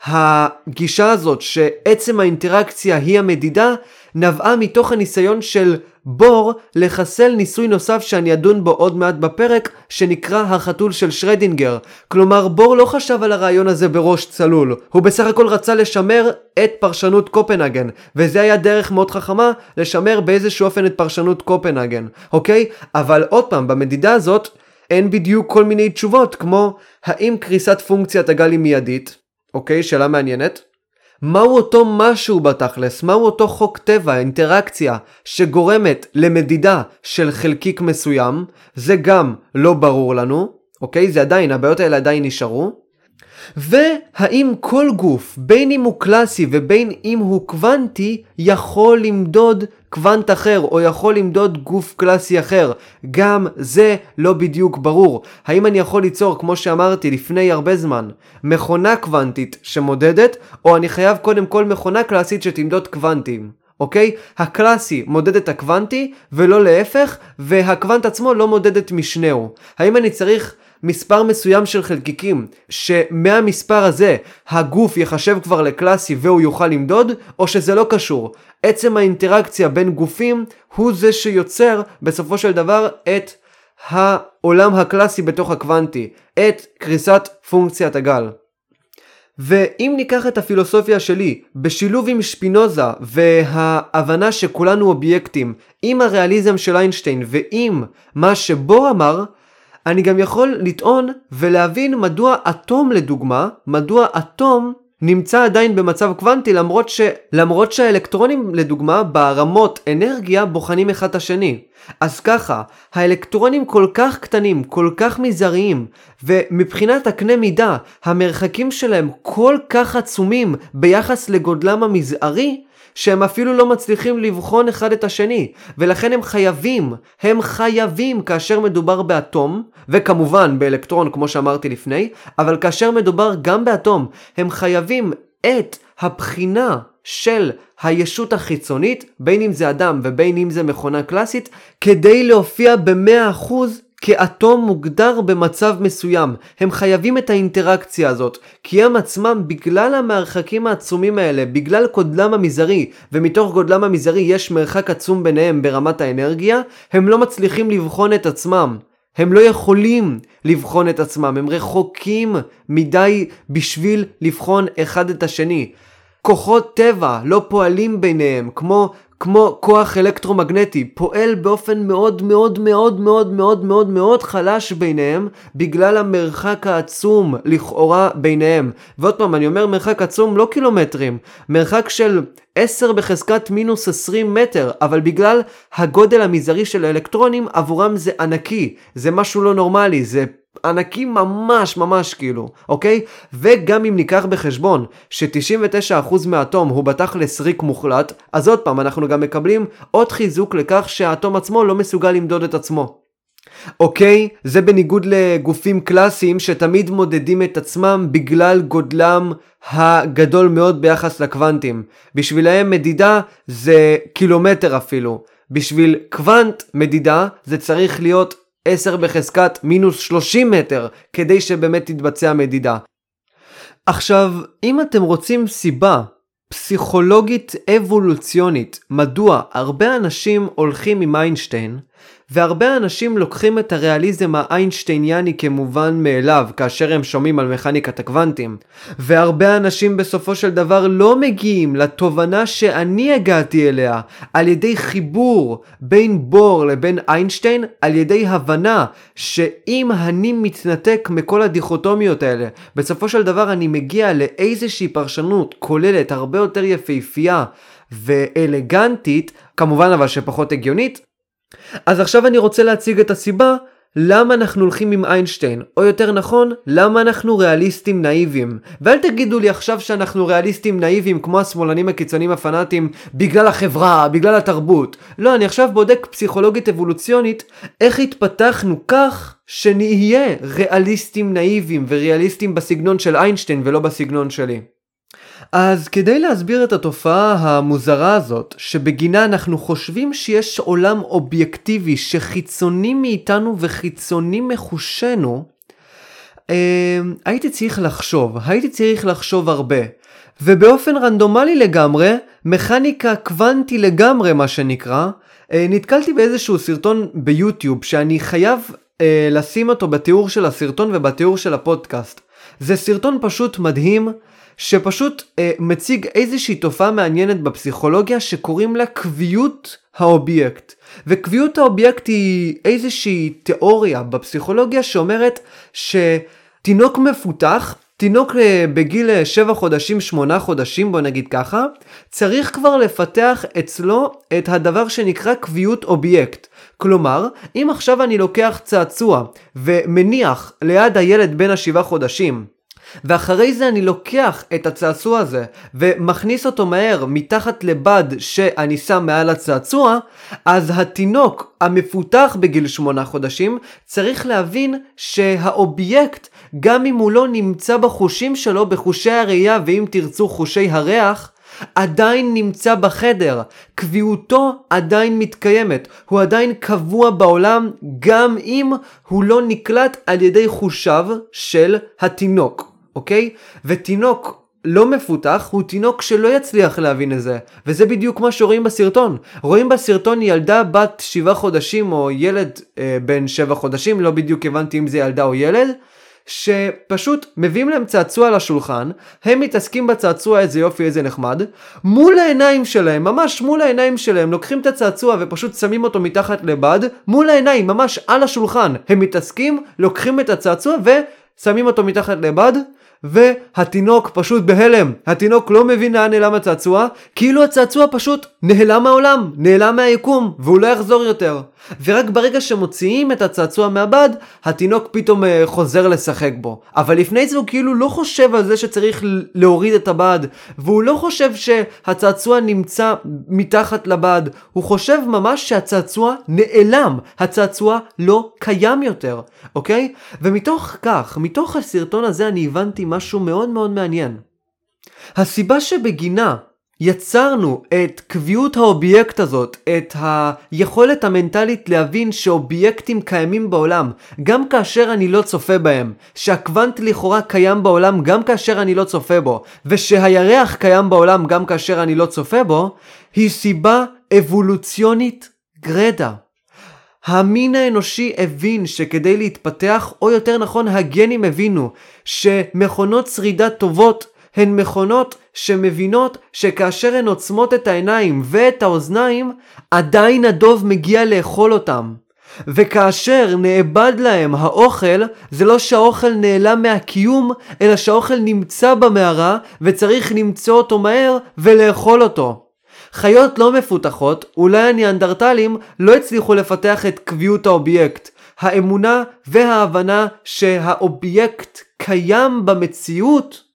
והגישה הזאת שעצם האינטראקציה היא המדידה נבעה מתוך הניסיון של בור לחסל ניסוי נוסף שאני אדון בו עוד מעט בפרק, שנקרא החתול של שרדינגר. כלומר, בור לא חשב על הרעיון הזה בראש צלול, הוא בסך הכל רצה לשמר את פרשנות קופנהגן, וזה היה דרך מאוד חכמה לשמר באיזשהו אופן את פרשנות קופנהגן, אוקיי? אבל עוד פעם, במדידה הזאת אין בדיוק כל מיני תשובות, כמו האם קריסת פונקציית הגל היא מיידית? אוקיי, שאלה מעניינת. מהו אותו משהו בתכלס, מהו אותו חוק טבע, אינטראקציה, שגורמת למדידה של חלקיק מסוים, זה גם לא ברור לנו, אוקיי? זה עדיין, הבעיות האלה עדיין נשארו. והאם כל גוף, בין אם הוא קלאסי ובין אם הוא קוונטי, יכול למדוד קוונט אחר או יכול למדוד גוף קלאסי אחר? גם זה לא בדיוק ברור. האם אני יכול ליצור, כמו שאמרתי לפני הרבה זמן, מכונה קוונטית שמודדת, או אני חייב קודם כל מכונה קלאסית שתמדוד קוונטים? אוקיי? הקלאסי מודד את הקוונטי ולא להפך, והקוונט עצמו לא מודד את משנהו. האם אני צריך מספר מסוים של חלקיקים, שמהמספר הזה הגוף יחשב כבר לקלאסי והוא יוכל למדוד, או שזה לא קשור. עצם האינטראקציה בין גופים הוא זה שיוצר בסופו של דבר את העולם הקלאסי בתוך הקוונטי, את קריסת פונקציית הגל. ואם ניקח את הפילוסופיה שלי בשילוב עם שפינוזה וההבנה שכולנו אובייקטים עם הריאליזם של איינשטיין ועם מה שבור אמר, אני גם יכול לטעון ולהבין מדוע אטום לדוגמה, מדוע אטום נמצא עדיין במצב קוונטי למרות, ש... למרות שהאלקטרונים לדוגמה ברמות אנרגיה בוחנים אחד את השני. אז ככה, האלקטרונים כל כך קטנים, כל כך מזעריים, ומבחינת הקנה מידה, המרחקים שלהם כל כך עצומים ביחס לגודלם המזערי, שהם אפילו לא מצליחים לבחון אחד את השני, ולכן הם חייבים, הם חייבים כאשר מדובר באטום, וכמובן באלקטרון כמו שאמרתי לפני, אבל כאשר מדובר גם באטום, הם חייבים את הבחינה של הישות החיצונית, בין אם זה אדם ובין אם זה מכונה קלאסית, כדי להופיע ב-100% כאטום מוגדר במצב מסוים. הם חייבים את האינטראקציה הזאת, כי הם עצמם, בגלל המרחקים העצומים האלה, בגלל גודלם המזערי, ומתוך גודלם המזערי יש מרחק עצום ביניהם ברמת האנרגיה, הם לא מצליחים לבחון את עצמם. הם לא יכולים לבחון את עצמם, הם רחוקים מדי בשביל לבחון אחד את השני. כוחות טבע לא פועלים ביניהם, כמו כמו כוח אלקטרומגנטי, פועל באופן מאוד מאוד מאוד מאוד מאוד מאוד מאוד חלש ביניהם, בגלל המרחק העצום לכאורה ביניהם. ועוד פעם, אני אומר מרחק עצום לא קילומטרים, מרחק של 10 בחזקת מינוס 20 מטר, אבל בגלל הגודל המזערי של האלקטרונים, עבורם זה ענקי, זה משהו לא נורמלי, זה ענקים ממש ממש כאילו, אוקיי? וגם אם ניקח בחשבון ש-99% מהאטום הוא בתכלס ריק מוחלט, אז עוד פעם אנחנו גם מקבלים עוד חיזוק לכך שהאטום עצמו לא מסוגל למדוד את עצמו. אוקיי? זה בניגוד לגופים קלאסיים שתמיד מודדים את עצמם בגלל גודלם הגדול מאוד ביחס לקוונטים. בשבילהם מדידה זה קילומטר אפילו. בשביל קוונט מדידה זה צריך להיות 10 בחזקת מינוס 30 מטר, כדי שבאמת תתבצע מדידה. עכשיו, אם אתם רוצים סיבה פסיכולוגית אבולוציונית מדוע הרבה אנשים הולכים עם איינשטיין, והרבה אנשים לוקחים את הריאליזם האיינשטייניאני כמובן מאליו כאשר הם שומעים על מכניקת הקוונטים. והרבה אנשים בסופו של דבר לא מגיעים לתובנה שאני הגעתי אליה על ידי חיבור בין בור לבין איינשטיין, על ידי הבנה שאם אני מתנתק מכל הדיכוטומיות האלה, בסופו של דבר אני מגיע לאיזושהי פרשנות כוללת הרבה יותר יפהפייה ואלגנטית, כמובן אבל שפחות הגיונית, אז עכשיו אני רוצה להציג את הסיבה למה אנחנו הולכים עם איינשטיין, או יותר נכון, למה אנחנו ריאליסטים נאיביים. ואל תגידו לי עכשיו שאנחנו ריאליסטים נאיביים כמו השמאלנים הקיצוניים הפנאטים בגלל החברה, בגלל התרבות. לא, אני עכשיו בודק פסיכולוגית אבולוציונית איך התפתחנו כך שנהיה ריאליסטים נאיביים וריאליסטים בסגנון של איינשטיין ולא בסגנון שלי. אז כדי להסביר את התופעה המוזרה הזאת, שבגינה אנחנו חושבים שיש עולם אובייקטיבי שחיצוני מאיתנו וחיצוני מחושנו, אה, הייתי צריך לחשוב, הייתי צריך לחשוב הרבה. ובאופן רנדומלי לגמרי, מכניקה קוונטי לגמרי מה שנקרא, אה, נתקלתי באיזשהו סרטון ביוטיוב שאני חייב אה, לשים אותו בתיאור של הסרטון ובתיאור של הפודקאסט. זה סרטון פשוט מדהים, שפשוט אה, מציג איזושהי תופעה מעניינת בפסיכולוגיה שקוראים לה קביעות האובייקט. וקביעות האובייקט היא איזושהי תיאוריה בפסיכולוגיה שאומרת שתינוק מפותח תינוק אה, בגיל 7 אה, חודשים, 8 חודשים, בוא נגיד ככה, צריך כבר לפתח אצלו את הדבר שנקרא קביעות אובייקט. כלומר, אם עכשיו אני לוקח צעצוע ומניח ליד הילד בן השבעה חודשים ואחרי זה אני לוקח את הצעצוע הזה ומכניס אותו מהר מתחת לבד שאני שם מעל הצעצוע, אז התינוק המפותח בגיל שמונה חודשים צריך להבין שהאובייקט, גם אם הוא לא נמצא בחושים שלו, בחושי הראייה ואם תרצו חושי הריח, עדיין נמצא בחדר, קביעותו עדיין מתקיימת, הוא עדיין קבוע בעולם גם אם הוא לא נקלט על ידי חושיו של התינוק. אוקיי? ותינוק לא מפותח הוא תינוק שלא יצליח להבין את זה וזה בדיוק מה שרואים בסרטון רואים בסרטון ילדה בת שבעה חודשים או ילד אה, בן שבע חודשים לא בדיוק הבנתי אם זה ילדה או ילד שפשוט מביאים להם צעצוע לשולחן, הם מתעסקים בצעצוע איזה יופי איזה נחמד, מול העיניים שלהם, ממש מול העיניים שלהם, לוקחים את הצעצוע ופשוט שמים אותו מתחת לבד, מול העיניים, ממש על השולחן, הם מתעסקים, לוקחים את הצעצוע ושמים אותו מתחת לבד, והתינוק פשוט בהלם. התינוק לא מבין לאן נעלם הצעצוע, כאילו הצעצוע פשוט נעלם מהעולם, נעלם מהיקום, והוא לא יחזור יותר. ורק ברגע שמוציאים את הצעצוע מהבד, התינוק פתאום uh, חוזר לשחק בו. אבל לפני זה הוא כאילו לא חושב על זה שצריך להוריד את הבד, והוא לא חושב שהצעצוע נמצא מתחת לבד, הוא חושב ממש שהצעצוע נעלם, הצעצוע לא קיים יותר, אוקיי? ומתוך כך, מתוך הסרטון הזה אני הבנתי משהו מאוד מאוד מעניין. הסיבה שבגינה יצרנו את קביעות האובייקט הזאת, את היכולת המנטלית להבין שאובייקטים קיימים בעולם, גם כאשר אני לא צופה בהם, שהקוונט לכאורה קיים בעולם גם כאשר אני לא צופה בו, ושהירח קיים בעולם גם כאשר אני לא צופה בו, היא סיבה אבולוציונית גרדה. המין האנושי הבין שכדי להתפתח, או יותר נכון הגנים הבינו, שמכונות שרידה טובות הן מכונות שמבינות שכאשר הן עוצמות את העיניים ואת האוזניים, עדיין הדוב מגיע לאכול אותם. וכאשר נאבד להם האוכל, זה לא שהאוכל נעלם מהקיום, אלא שהאוכל נמצא במערה וצריך למצוא אותו מהר ולאכול אותו. חיות לא מפותחות, אולי הניאנדרטלים לא הצליחו לפתח את קביעות האובייקט. האמונה וההבנה שהאובייקט קיים במציאות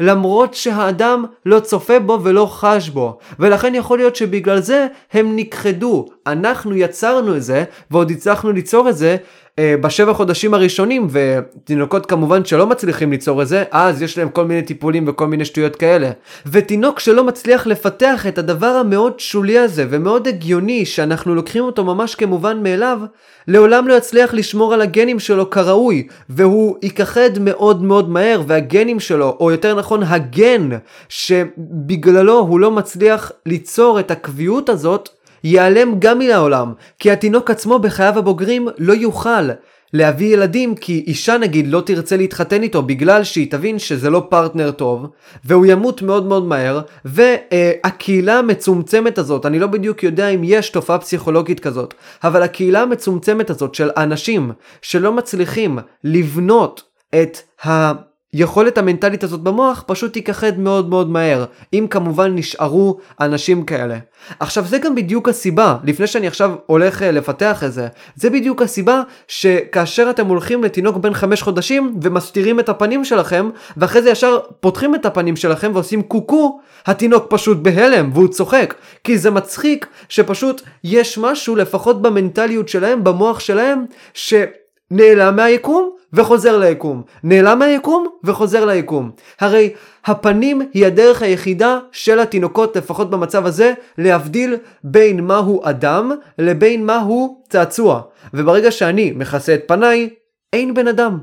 למרות שהאדם לא צופה בו ולא חש בו, ולכן יכול להיות שבגלל זה הם נכחדו. אנחנו יצרנו את זה, ועוד הצלחנו ליצור את זה אה, בשבע חודשים הראשונים, ותינוקות כמובן שלא מצליחים ליצור את זה, אז יש להם כל מיני טיפולים וכל מיני שטויות כאלה. ותינוק שלא מצליח לפתח את הדבר המאוד שולי הזה, ומאוד הגיוני, שאנחנו לוקחים אותו ממש כמובן מאליו, לעולם לא יצליח לשמור על הגנים שלו כראוי, והוא ייכחד מאוד מאוד מהר, והגנים שלו, או יותר נכון הגן, שבגללו הוא לא מצליח ליצור את הקביעות הזאת, ייעלם גם מן העולם, כי התינוק עצמו בחייו הבוגרים לא יוכל להביא ילדים כי אישה נגיד לא תרצה להתחתן איתו בגלל שהיא תבין שזה לא פרטנר טוב והוא ימות מאוד מאוד מהר והקהילה המצומצמת הזאת אני לא בדיוק יודע אם יש תופעה פסיכולוגית כזאת אבל הקהילה המצומצמת הזאת של אנשים שלא מצליחים לבנות את ה... היכולת המנטלית הזאת במוח פשוט תיכחד מאוד מאוד מהר, אם כמובן נשארו אנשים כאלה. עכשיו זה גם בדיוק הסיבה, לפני שאני עכשיו הולך אה, לפתח את זה, זה בדיוק הסיבה שכאשר אתם הולכים לתינוק בן חמש חודשים ומסתירים את הפנים שלכם, ואחרי זה ישר פותחים את הפנים שלכם ועושים קוקו, התינוק פשוט בהלם והוא צוחק. כי זה מצחיק שפשוט יש משהו לפחות במנטליות שלהם, במוח שלהם, שנעלם מהיקום וחוזר ליקום. נעלם מהיקום וחוזר ליקום. הרי הפנים היא הדרך היחידה של התינוקות, לפחות במצב הזה, להבדיל בין מהו אדם לבין מהו צעצוע. וברגע שאני מכסה את פניי, אין בן אדם.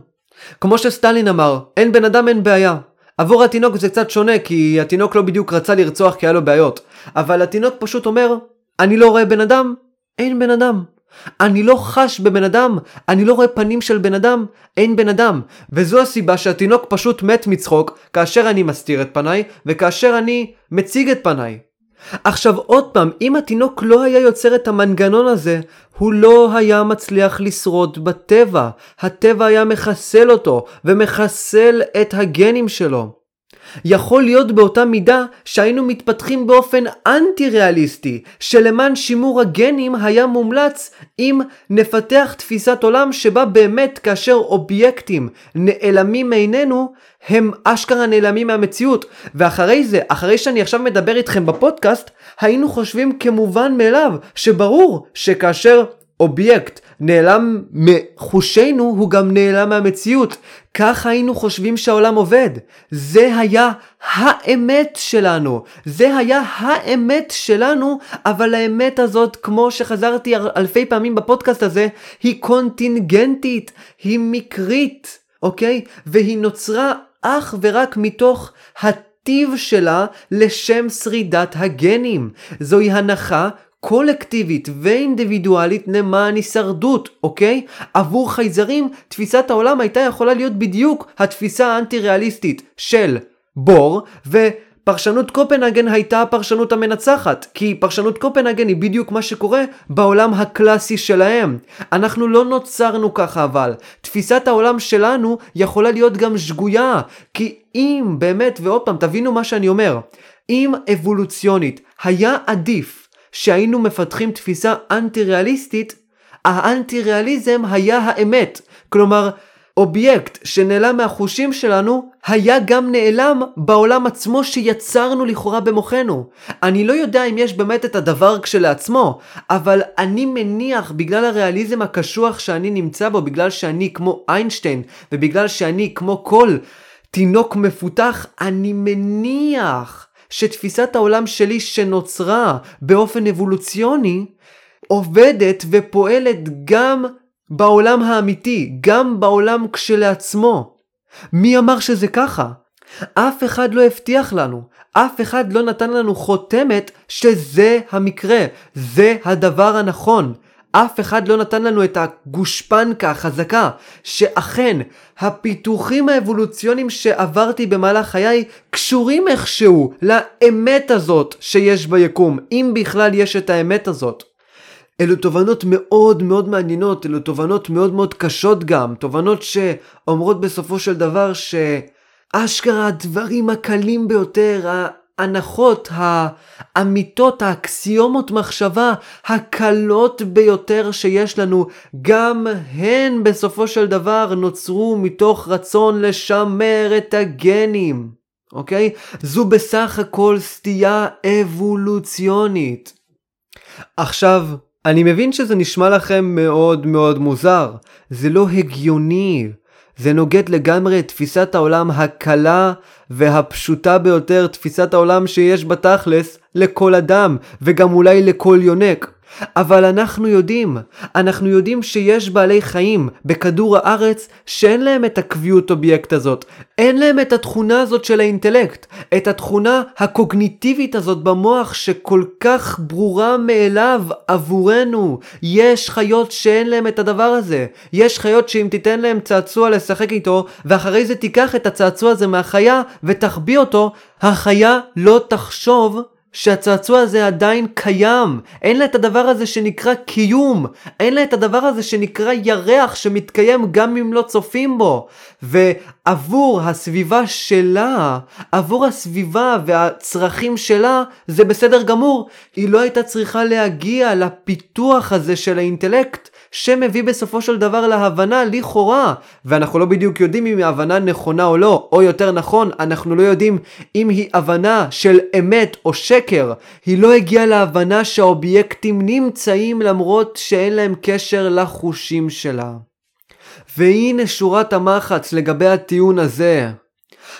כמו שסטלין אמר, אין בן אדם אין בעיה. עבור התינוק זה קצת שונה כי התינוק לא בדיוק רצה לרצוח כי היה לו בעיות. אבל התינוק פשוט אומר, אני לא רואה בן אדם, אין בן אדם. אני לא חש בבן אדם, אני לא רואה פנים של בן אדם, אין בן אדם. וזו הסיבה שהתינוק פשוט מת מצחוק כאשר אני מסתיר את פניי, וכאשר אני מציג את פניי. עכשיו עוד פעם, אם התינוק לא היה יוצר את המנגנון הזה, הוא לא היה מצליח לשרוד בטבע. הטבע היה מחסל אותו, ומחסל את הגנים שלו. יכול להיות באותה מידה שהיינו מתפתחים באופן אנטי ריאליסטי, שלמען שימור הגנים היה מומלץ אם נפתח תפיסת עולם שבה באמת כאשר אובייקטים נעלמים מעינינו, הם אשכרה נעלמים מהמציאות. ואחרי זה, אחרי שאני עכשיו מדבר איתכם בפודקאסט, היינו חושבים כמובן מאליו, שברור שכאשר אובייקט נעלם מחושינו, הוא גם נעלם מהמציאות. כך היינו חושבים שהעולם עובד. זה היה האמת שלנו. זה היה האמת שלנו, אבל האמת הזאת, כמו שחזרתי אלפי פעמים בפודקאסט הזה, היא קונטינגנטית, היא מקרית, אוקיי? והיא נוצרה אך ורק מתוך הטיב שלה לשם שרידת הגנים. זוהי הנחה קולקטיבית ואינדיבידואלית למען הישרדות, אוקיי? עבור חייזרים, תפיסת העולם הייתה יכולה להיות בדיוק התפיסה האנטי-ריאליסטית של בור, ופרשנות קופנהגן הייתה הפרשנות המנצחת, כי פרשנות קופנהגן היא בדיוק מה שקורה בעולם הקלאסי שלהם. אנחנו לא נוצרנו ככה אבל, תפיסת העולם שלנו יכולה להיות גם שגויה, כי אם באמת, ועוד פעם, תבינו מה שאני אומר, אם אבולוציונית היה עדיף שהיינו מפתחים תפיסה אנטי-ריאליסטית, האנטי-ריאליזם היה האמת. כלומר, אובייקט שנעלם מהחושים שלנו, היה גם נעלם בעולם עצמו שיצרנו לכאורה במוחנו. אני לא יודע אם יש באמת את הדבר כשלעצמו, אבל אני מניח בגלל הריאליזם הקשוח שאני נמצא בו, בגלל שאני כמו איינשטיין, ובגלל שאני כמו כל תינוק מפותח, אני מניח שתפיסת העולם שלי שנוצרה באופן אבולוציוני, עובדת ופועלת גם בעולם האמיתי, גם בעולם כשלעצמו. מי אמר שזה ככה? אף אחד לא הבטיח לנו, אף אחד לא נתן לנו חותמת שזה המקרה, זה הדבר הנכון. אף אחד לא נתן לנו את הגושפנקה החזקה שאכן הפיתוחים האבולוציוניים שעברתי במהלך חיי קשורים איכשהו לאמת הזאת שיש ביקום, אם בכלל יש את האמת הזאת. אלו תובנות מאוד מאוד מעניינות, אלו תובנות מאוד מאוד קשות גם, תובנות שאומרות בסופו של דבר שאשכרה הדברים הקלים ביותר, ההנחות, האמיתות, האקסיומות מחשבה הקלות ביותר שיש לנו, גם הן בסופו של דבר נוצרו מתוך רצון לשמר את הגנים, אוקיי? זו בסך הכל סטייה אבולוציונית. עכשיו, אני מבין שזה נשמע לכם מאוד מאוד מוזר, זה לא הגיוני, זה נוגד לגמרי את תפיסת העולם הקלה והפשוטה ביותר, תפיסת העולם שיש בתכלס לכל אדם, וגם אולי לכל יונק. אבל אנחנו יודעים, אנחנו יודעים שיש בעלי חיים בכדור הארץ שאין להם את הקביעות אובייקט הזאת, אין להם את התכונה הזאת של האינטלקט, את התכונה הקוגניטיבית הזאת במוח שכל כך ברורה מאליו עבורנו. יש חיות שאין להם את הדבר הזה, יש חיות שאם תיתן להם צעצוע לשחק איתו, ואחרי זה תיקח את הצעצוע הזה מהחיה ותחביא אותו, החיה לא תחשוב שהצעצוע הזה עדיין קיים. אין לה את הדבר הזה שנקרא קיום. אין לה את הדבר הזה שנקרא ירח שמתקיים גם אם לא צופים בו. ועבור הסביבה שלה, עבור הסביבה והצרכים שלה, זה בסדר גמור. היא לא הייתה צריכה להגיע לפיתוח הזה של האינטלקט. שמביא בסופו של דבר להבנה לכאורה, ואנחנו לא בדיוק יודעים אם היא הבנה נכונה או לא, או יותר נכון, אנחנו לא יודעים אם היא הבנה של אמת או שקר. היא לא הגיעה להבנה שהאובייקטים נמצאים למרות שאין להם קשר לחושים שלה. והנה שורת המחץ לגבי הטיעון הזה.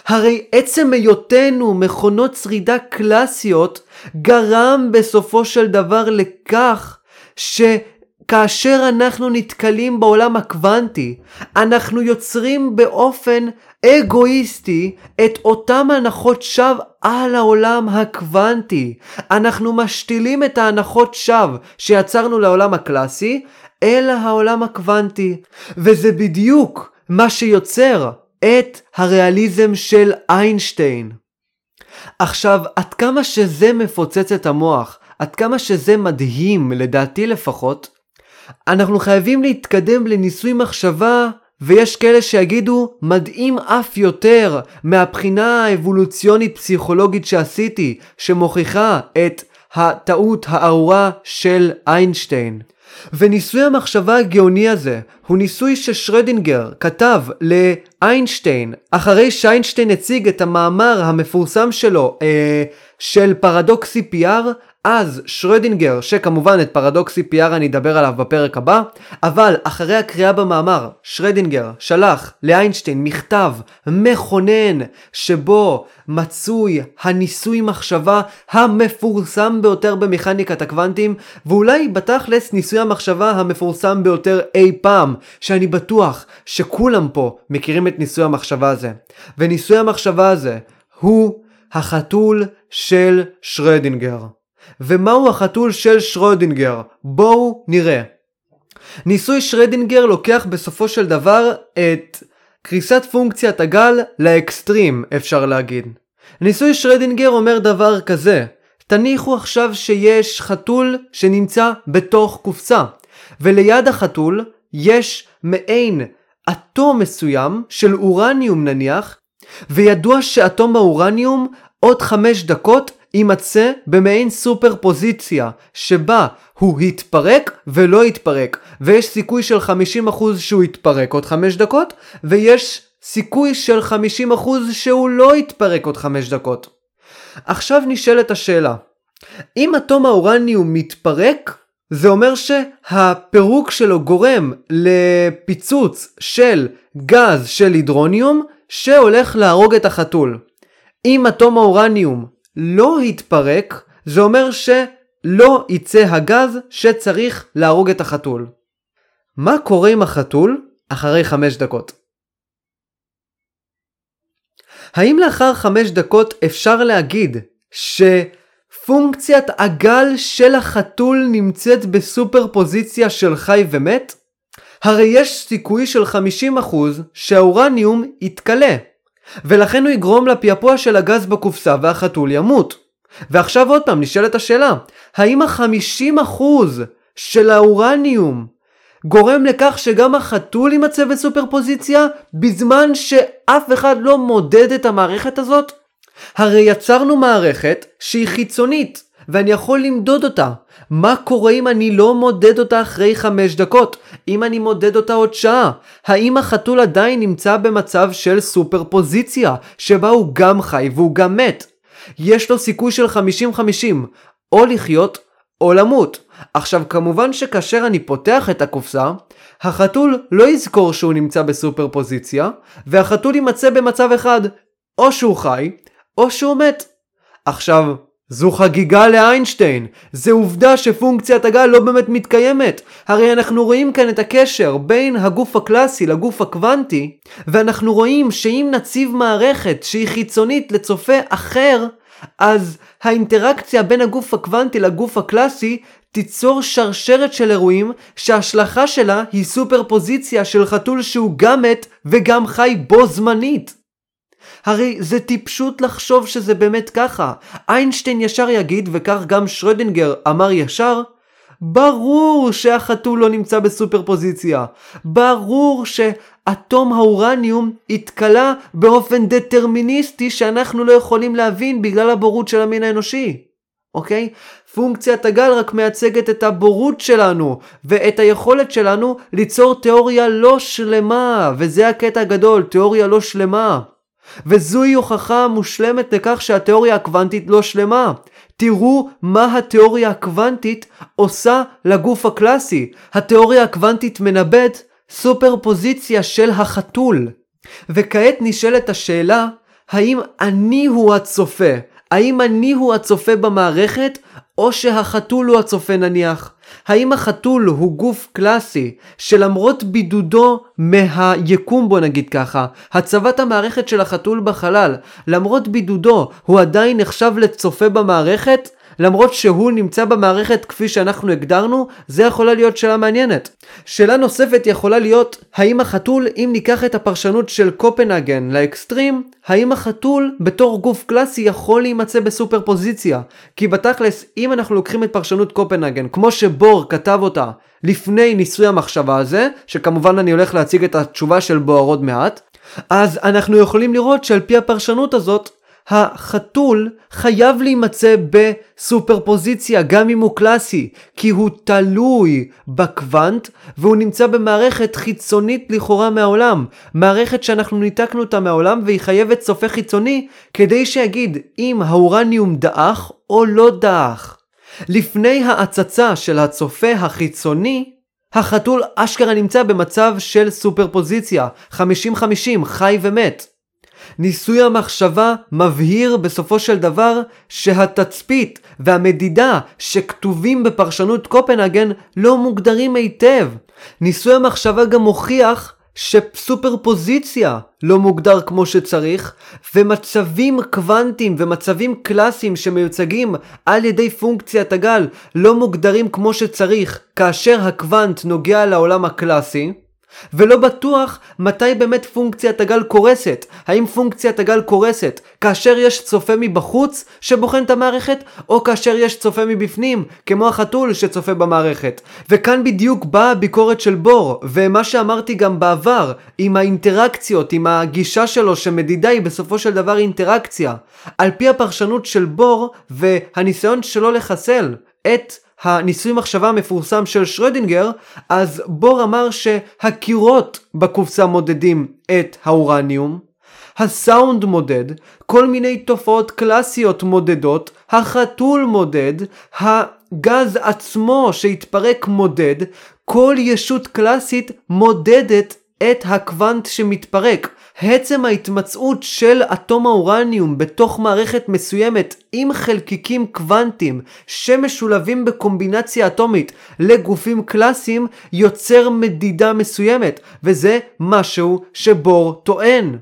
הרי עצם היותנו מכונות שרידה קלאסיות גרם בסופו של דבר לכך ש... כאשר אנחנו נתקלים בעולם הקוונטי, אנחנו יוצרים באופן אגואיסטי את אותם הנחות שווא על העולם הקוונטי. אנחנו משתילים את ההנחות שווא שיצרנו לעולם הקלאסי אל העולם הקוונטי. וזה בדיוק מה שיוצר את הריאליזם של איינשטיין. עכשיו, עד כמה שזה מפוצץ את המוח, עד כמה שזה מדהים, לדעתי לפחות, אנחנו חייבים להתקדם לניסוי מחשבה ויש כאלה שיגידו מדהים אף יותר מהבחינה האבולוציונית פסיכולוגית שעשיתי שמוכיחה את הטעות הארורה של איינשטיין. וניסוי המחשבה הגאוני הזה הוא ניסוי ששרדינגר כתב לאיינשטיין אחרי שאיינשטיין הציג את המאמר המפורסם שלו אה, של פרדוקסי PR אז שרדינגר, שכמובן את פרדוקסי פיאר אני אדבר עליו בפרק הבא, אבל אחרי הקריאה במאמר, שרדינגר שלח לאיינשטיין מכתב מכונן שבו מצוי הניסוי מחשבה המפורסם ביותר במכניקת הקוונטים, ואולי בתכלס ניסוי המחשבה המפורסם ביותר אי פעם, שאני בטוח שכולם פה מכירים את ניסוי המחשבה הזה. וניסוי המחשבה הזה הוא החתול של שרדינגר. ומהו החתול של שרודינגר? בואו נראה. ניסוי שרדינגר לוקח בסופו של דבר את קריסת פונקציית הגל לאקסטרים, אפשר להגיד. ניסוי שרדינגר אומר דבר כזה, תניחו עכשיו שיש חתול שנמצא בתוך קופסה, וליד החתול יש מעין אטום מסוים של אורניום נניח, וידוע שאטום האורניום עוד חמש דקות יימצא במעין סופר פוזיציה שבה הוא התפרק ולא התפרק ויש סיכוי של 50% שהוא יתפרק עוד 5 דקות ויש סיכוי של 50% שהוא לא יתפרק עוד 5 דקות. עכשיו נשאלת השאלה, אם אטום האורניום מתפרק, זה אומר שהפירוק שלו גורם לפיצוץ של גז של הידרוניום שהולך להרוג את החתול. אם אטום האורניום לא התפרק, זה אומר שלא יצא הגז שצריך להרוג את החתול. מה קורה עם החתול אחרי 5 דקות? האם לאחר 5 דקות אפשר להגיד שפונקציית הגל של החתול נמצאת בסופר פוזיציה של חי ומת? הרי יש סיכוי של 50% שהאורניום יתכלה, ולכן הוא יגרום לפעפוע של הגז בקופסה והחתול ימות. ועכשיו עוד פעם נשאלת השאלה, האם ה-50% של האורניום גורם לכך שגם החתול יימצא בסופר פוזיציה בזמן שאף אחד לא מודד את המערכת הזאת? הרי יצרנו מערכת שהיא חיצונית ואני יכול למדוד אותה. מה קורה אם אני לא מודד אותה אחרי חמש דקות? אם אני מודד אותה עוד שעה? האם החתול עדיין נמצא במצב של סופר פוזיציה שבה הוא גם חי והוא גם מת? יש לו סיכוי של 50-50 או לחיות או למות. עכשיו כמובן שכאשר אני פותח את הקופסה, החתול לא יזכור שהוא נמצא בסופר פוזיציה, והחתול יימצא במצב אחד, או שהוא חי, או שהוא מת. עכשיו, זו חגיגה לאיינשטיין, זה עובדה שפונקציית הגל לא באמת מתקיימת. הרי אנחנו רואים כאן את הקשר בין הגוף הקלאסי לגוף הקוונטי, ואנחנו רואים שאם נציב מערכת שהיא חיצונית לצופה אחר, אז האינטראקציה בין הגוף הקוונטי לגוף הקלאסי תיצור שרשרת של אירועים שההשלכה שלה היא סופר פוזיציה של חתול שהוא גם מת וגם חי בו זמנית. הרי זה טיפשות לחשוב שזה באמת ככה. איינשטיין ישר יגיד, וכך גם שרדינגר אמר ישר, ברור שהחתול לא נמצא בסופר פוזיציה. ברור שאטום האורניום התכלה באופן דטרמיניסטי שאנחנו לא יכולים להבין בגלל הבורות של המין האנושי. אוקיי? פונקציית הגל רק מייצגת את הבורות שלנו ואת היכולת שלנו ליצור תיאוריה לא שלמה וזה הקטע הגדול, תיאוריה לא שלמה. וזוהי הוכחה מושלמת לכך שהתיאוריה הקוונטית לא שלמה. תראו מה התיאוריה הקוונטית עושה לגוף הקלאסי. התיאוריה הקוונטית מנבאת סופר פוזיציה של החתול. וכעת נשאלת השאלה, האם אני הוא הצופה? האם אני הוא הצופה במערכת, או שהחתול הוא הצופה נניח? האם החתול הוא גוף קלאסי שלמרות בידודו מהיקום בוא נגיד ככה, הצבת המערכת של החתול בחלל, למרות בידודו הוא עדיין נחשב לצופה במערכת? למרות שהוא נמצא במערכת כפי שאנחנו הגדרנו, זה יכולה להיות שאלה מעניינת. שאלה נוספת יכולה להיות, האם החתול, אם ניקח את הפרשנות של קופנהגן לאקסטרים, האם החתול בתור גוף קלאסי יכול להימצא בסופר פוזיציה? כי בתכלס, אם אנחנו לוקחים את פרשנות קופנהגן, כמו שבור כתב אותה לפני ניסוי המחשבה הזה, שכמובן אני הולך להציג את התשובה של בור עוד מעט, אז אנחנו יכולים לראות שעל פי הפרשנות הזאת, החתול חייב להימצא בסופר פוזיציה גם אם הוא קלאסי כי הוא תלוי בקוונט והוא נמצא במערכת חיצונית לכאורה מהעולם. מערכת שאנחנו ניתקנו אותה מהעולם והיא חייבת צופה חיצוני כדי שיגיד אם האורניום דעך או לא דעך. לפני ההצצה של הצופה החיצוני החתול אשכרה נמצא במצב של סופר פוזיציה 50-50 חי ומת ניסוי המחשבה מבהיר בסופו של דבר שהתצפית והמדידה שכתובים בפרשנות קופנהגן לא מוגדרים היטב. ניסוי המחשבה גם מוכיח שסופר פוזיציה לא מוגדר כמו שצריך, ומצבים קוונטיים ומצבים קלאסיים שמיוצגים על ידי פונקציית הגל לא מוגדרים כמו שצריך כאשר הקוונט נוגע לעולם הקלאסי. ולא בטוח מתי באמת פונקציית הגל קורסת. האם פונקציית הגל קורסת כאשר יש צופה מבחוץ שבוחן את המערכת, או כאשר יש צופה מבפנים, כמו החתול שצופה במערכת. וכאן בדיוק באה הביקורת של בור, ומה שאמרתי גם בעבר, עם האינטראקציות, עם הגישה שלו שמדידה היא בסופו של דבר אינטראקציה. על פי הפרשנות של בור, והניסיון שלו לחסל את הניסוי מחשבה המפורסם של שרדינגר, אז בור אמר שהקירות בקופסה מודדים את האורניום, הסאונד מודד, כל מיני תופעות קלאסיות מודדות, החתול מודד, הגז עצמו שהתפרק מודד, כל ישות קלאסית מודדת את הקוונט שמתפרק. עצם ההתמצאות של אטום האורניום בתוך מערכת מסוימת עם חלקיקים קוונטיים שמשולבים בקומבינציה אטומית לגופים קלאסיים יוצר מדידה מסוימת וזה משהו שבור טוען.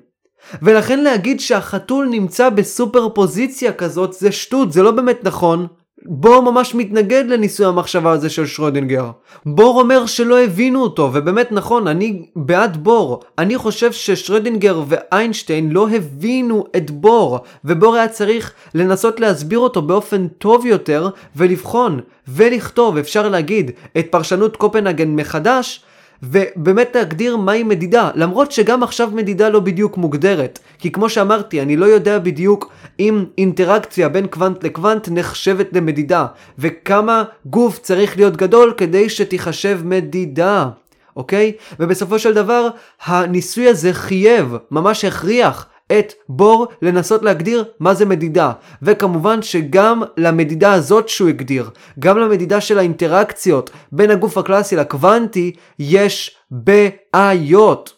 ולכן להגיד שהחתול נמצא בסופר פוזיציה כזאת זה שטות, זה לא באמת נכון. בור ממש מתנגד לניסוי המחשבה הזה של שרודינגר. בור אומר שלא הבינו אותו, ובאמת נכון, אני בעד בור. אני חושב ששרודינגר ואיינשטיין לא הבינו את בור, ובור היה צריך לנסות להסביר אותו באופן טוב יותר, ולבחון, ולכתוב, אפשר להגיד, את פרשנות קופנהגן מחדש, ובאמת להגדיר מהי מדידה, למרות שגם עכשיו מדידה לא בדיוק מוגדרת. כי כמו שאמרתי, אני לא יודע בדיוק אם אינטראקציה בין קוונט לקוונט נחשבת למדידה, וכמה גוף צריך להיות גדול כדי שתיחשב מדידה. אוקיי? ובסופו של דבר, הניסוי הזה חייב, ממש הכריח, את בור לנסות להגדיר מה זה מדידה. וכמובן שגם למדידה הזאת שהוא הגדיר, גם למדידה של האינטראקציות בין הגוף הקלאסי לקוונטי, יש בעיות.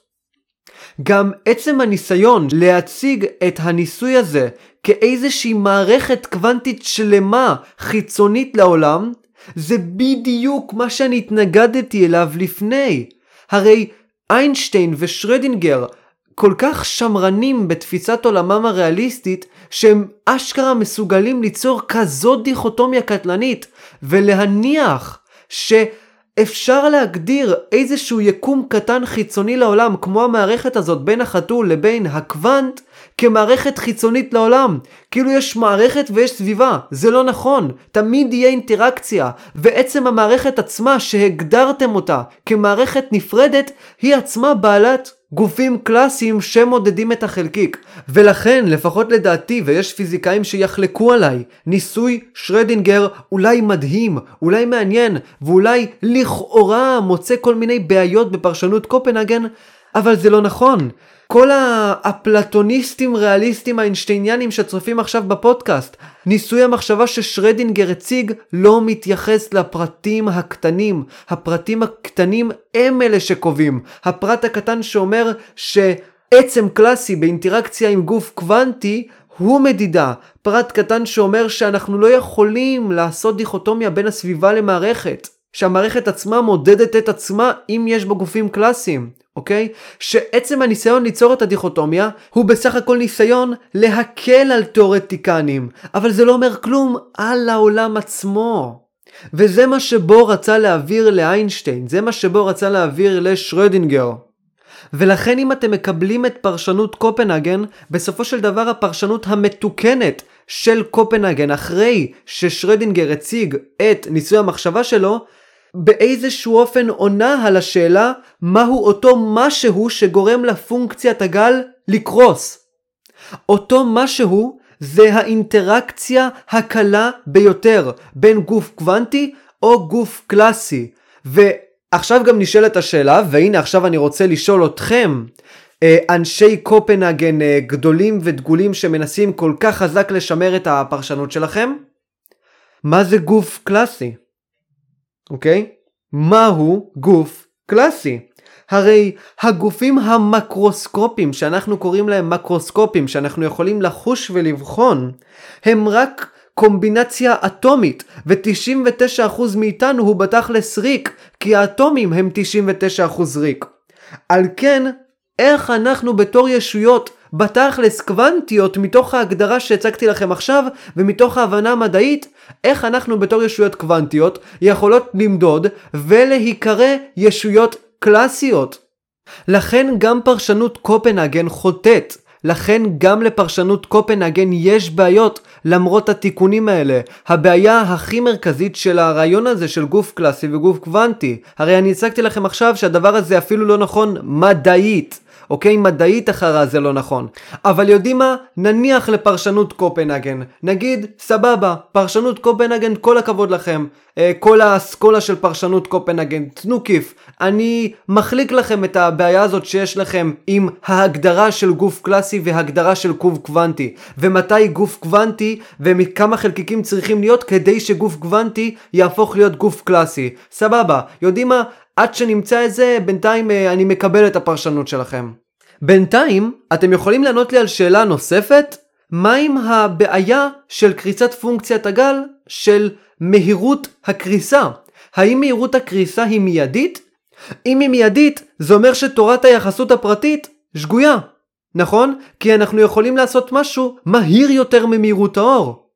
גם עצם הניסיון להציג את הניסוי הזה כאיזושהי מערכת קוונטית שלמה חיצונית לעולם, זה בדיוק מה שאני התנגדתי אליו לפני. הרי איינשטיין ושרדינגר כל כך שמרנים בתפיסת עולמם הריאליסטית, שהם אשכרה מסוגלים ליצור כזאת דיכוטומיה קטלנית, ולהניח שאפשר להגדיר איזשהו יקום קטן חיצוני לעולם, כמו המערכת הזאת בין החתול לבין הקוונט, כמערכת חיצונית לעולם. כאילו יש מערכת ויש סביבה. זה לא נכון. תמיד יהיה אינטראקציה. ועצם המערכת עצמה שהגדרתם אותה כמערכת נפרדת, היא עצמה בעלת גופים קלאסיים שמודדים את החלקיק. ולכן, לפחות לדעתי, ויש פיזיקאים שיחלקו עליי, ניסוי שרדינגר אולי מדהים, אולי מעניין, ואולי לכאורה מוצא כל מיני בעיות בפרשנות קופנהגן, אבל זה לא נכון. כל האפלטוניסטים ריאליסטים האיינשטייניאנים שצופים עכשיו בפודקאסט, ניסוי המחשבה ששרדינגר הציג לא מתייחס לפרטים הקטנים. הפרטים הקטנים הם אלה שקובעים. הפרט הקטן שאומר שעצם קלאסי באינטראקציה עם גוף קוונטי הוא מדידה. פרט קטן שאומר שאנחנו לא יכולים לעשות דיכוטומיה בין הסביבה למערכת. שהמערכת עצמה מודדת את עצמה אם יש בה גופים קלאסיים. אוקיי? שעצם הניסיון ליצור את הדיכוטומיה הוא בסך הכל ניסיון להקל על תאורטיקנים, אבל זה לא אומר כלום על העולם עצמו. וזה מה שבו רצה להעביר לאיינשטיין, זה מה שבו רצה להעביר לשרדינגר. ולכן אם אתם מקבלים את פרשנות קופנהגן, בסופו של דבר הפרשנות המתוקנת של קופנהגן אחרי ששרדינגר הציג את ניסוי המחשבה שלו, באיזשהו אופן עונה על השאלה מהו אותו משהו שגורם לפונקציית הגל לקרוס. אותו משהו זה האינטראקציה הקלה ביותר בין גוף קוונטי או גוף קלאסי. ועכשיו גם נשאלת השאלה, והנה עכשיו אני רוצה לשאול אתכם, אה, אנשי קופנהגן אה, גדולים ודגולים שמנסים כל כך חזק לשמר את הפרשנות שלכם, מה זה גוף קלאסי? אוקיי? מהו גוף קלאסי? הרי הגופים המקרוסקופיים שאנחנו קוראים להם מקרוסקופים שאנחנו יכולים לחוש ולבחון הם רק קומבינציה אטומית ו-99% מאיתנו הוא בתכלס ריק כי האטומים הם 99% ריק. על כן איך אנחנו בתור ישויות בתכלס קוונטיות מתוך ההגדרה שהצגתי לכם עכשיו ומתוך ההבנה המדעית איך אנחנו בתור ישויות קוונטיות יכולות למדוד ולהיקרא ישויות קלאסיות. לכן גם פרשנות קופנהגן חוטאת. לכן גם לפרשנות קופנהגן יש בעיות למרות התיקונים האלה. הבעיה הכי מרכזית של הרעיון הזה של גוף קלאסי וגוף קוונטי, הרי אני הצגתי לכם עכשיו שהדבר הזה אפילו לא נכון מדעית. אוקיי? מדעית אחרה זה לא נכון. אבל יודעים מה? נניח לפרשנות קופנהגן. נגיד, סבבה, פרשנות קופנהגן, כל הכבוד לכם. אה, כל האסכולה של פרשנות קופנהגן, תנו כיף. אני מחליק לכם את הבעיה הזאת שיש לכם עם ההגדרה של גוף קלאסי והגדרה של קוב קוונטי. ומתי גוף קוונטי וכמה חלקיקים צריכים להיות כדי שגוף קוונטי יהפוך להיות גוף קלאסי. סבבה, יודעים מה? עד שנמצא את זה, בינתיים אה, אני מקבל את הפרשנות שלכם. בינתיים, אתם יכולים לענות לי על שאלה נוספת? מה עם הבעיה של קריסת פונקציית הגל של מהירות הקריסה? האם מהירות הקריסה היא מיידית? אם היא מיידית, זה אומר שתורת היחסות הפרטית שגויה, נכון? כי אנחנו יכולים לעשות משהו מהיר יותר ממהירות האור.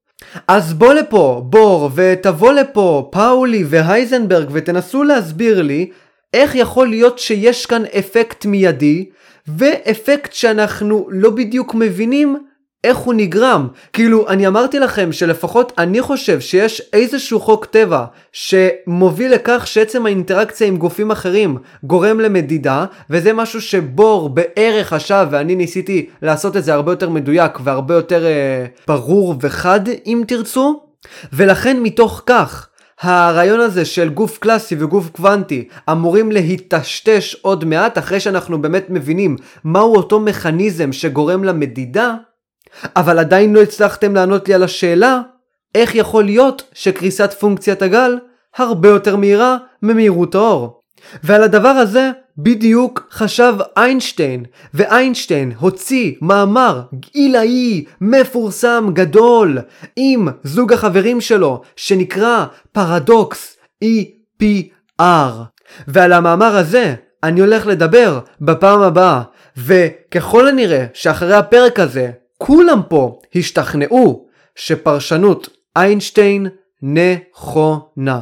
אז בוא לפה, בור, ותבוא לפה, פאולי והייזנברג, ותנסו להסביר לי איך יכול להיות שיש כאן אפקט מיידי, ואפקט שאנחנו לא בדיוק מבינים איך הוא נגרם. כאילו, אני אמרתי לכם שלפחות אני חושב שיש איזשהו חוק טבע שמוביל לכך שעצם האינטראקציה עם גופים אחרים גורם למדידה, וזה משהו שבור בערך חשב, ואני ניסיתי לעשות את זה הרבה יותר מדויק והרבה יותר אה, ברור וחד, אם תרצו. ולכן מתוך כך, הרעיון הזה של גוף קלאסי וגוף קוונטי אמורים להיטשטש עוד מעט אחרי שאנחנו באמת מבינים מהו אותו מכניזם שגורם למדידה, אבל עדיין לא הצלחתם לענות לי על השאלה איך יכול להיות שקריסת פונקציית הגל הרבה יותר מהירה ממהירות האור. ועל הדבר הזה בדיוק חשב איינשטיין, ואיינשטיין הוציא מאמר עילאי, מפורסם, גדול, עם זוג החברים שלו, שנקרא פרדוקס EPR. ועל המאמר הזה אני הולך לדבר בפעם הבאה, וככל הנראה שאחרי הפרק הזה כולם פה השתכנעו שפרשנות איינשטיין נכונה.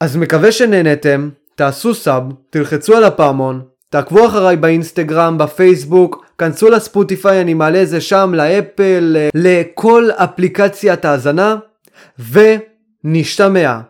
אז מקווה שנהנתם, תעשו סאב, תלחצו על הפעמון, תעקבו אחריי באינסטגרם, בפייסבוק, כנסו לספוטיפיי, אני מעלה את זה שם, לאפל, לכל אפליקציית האזנה, ונשתמע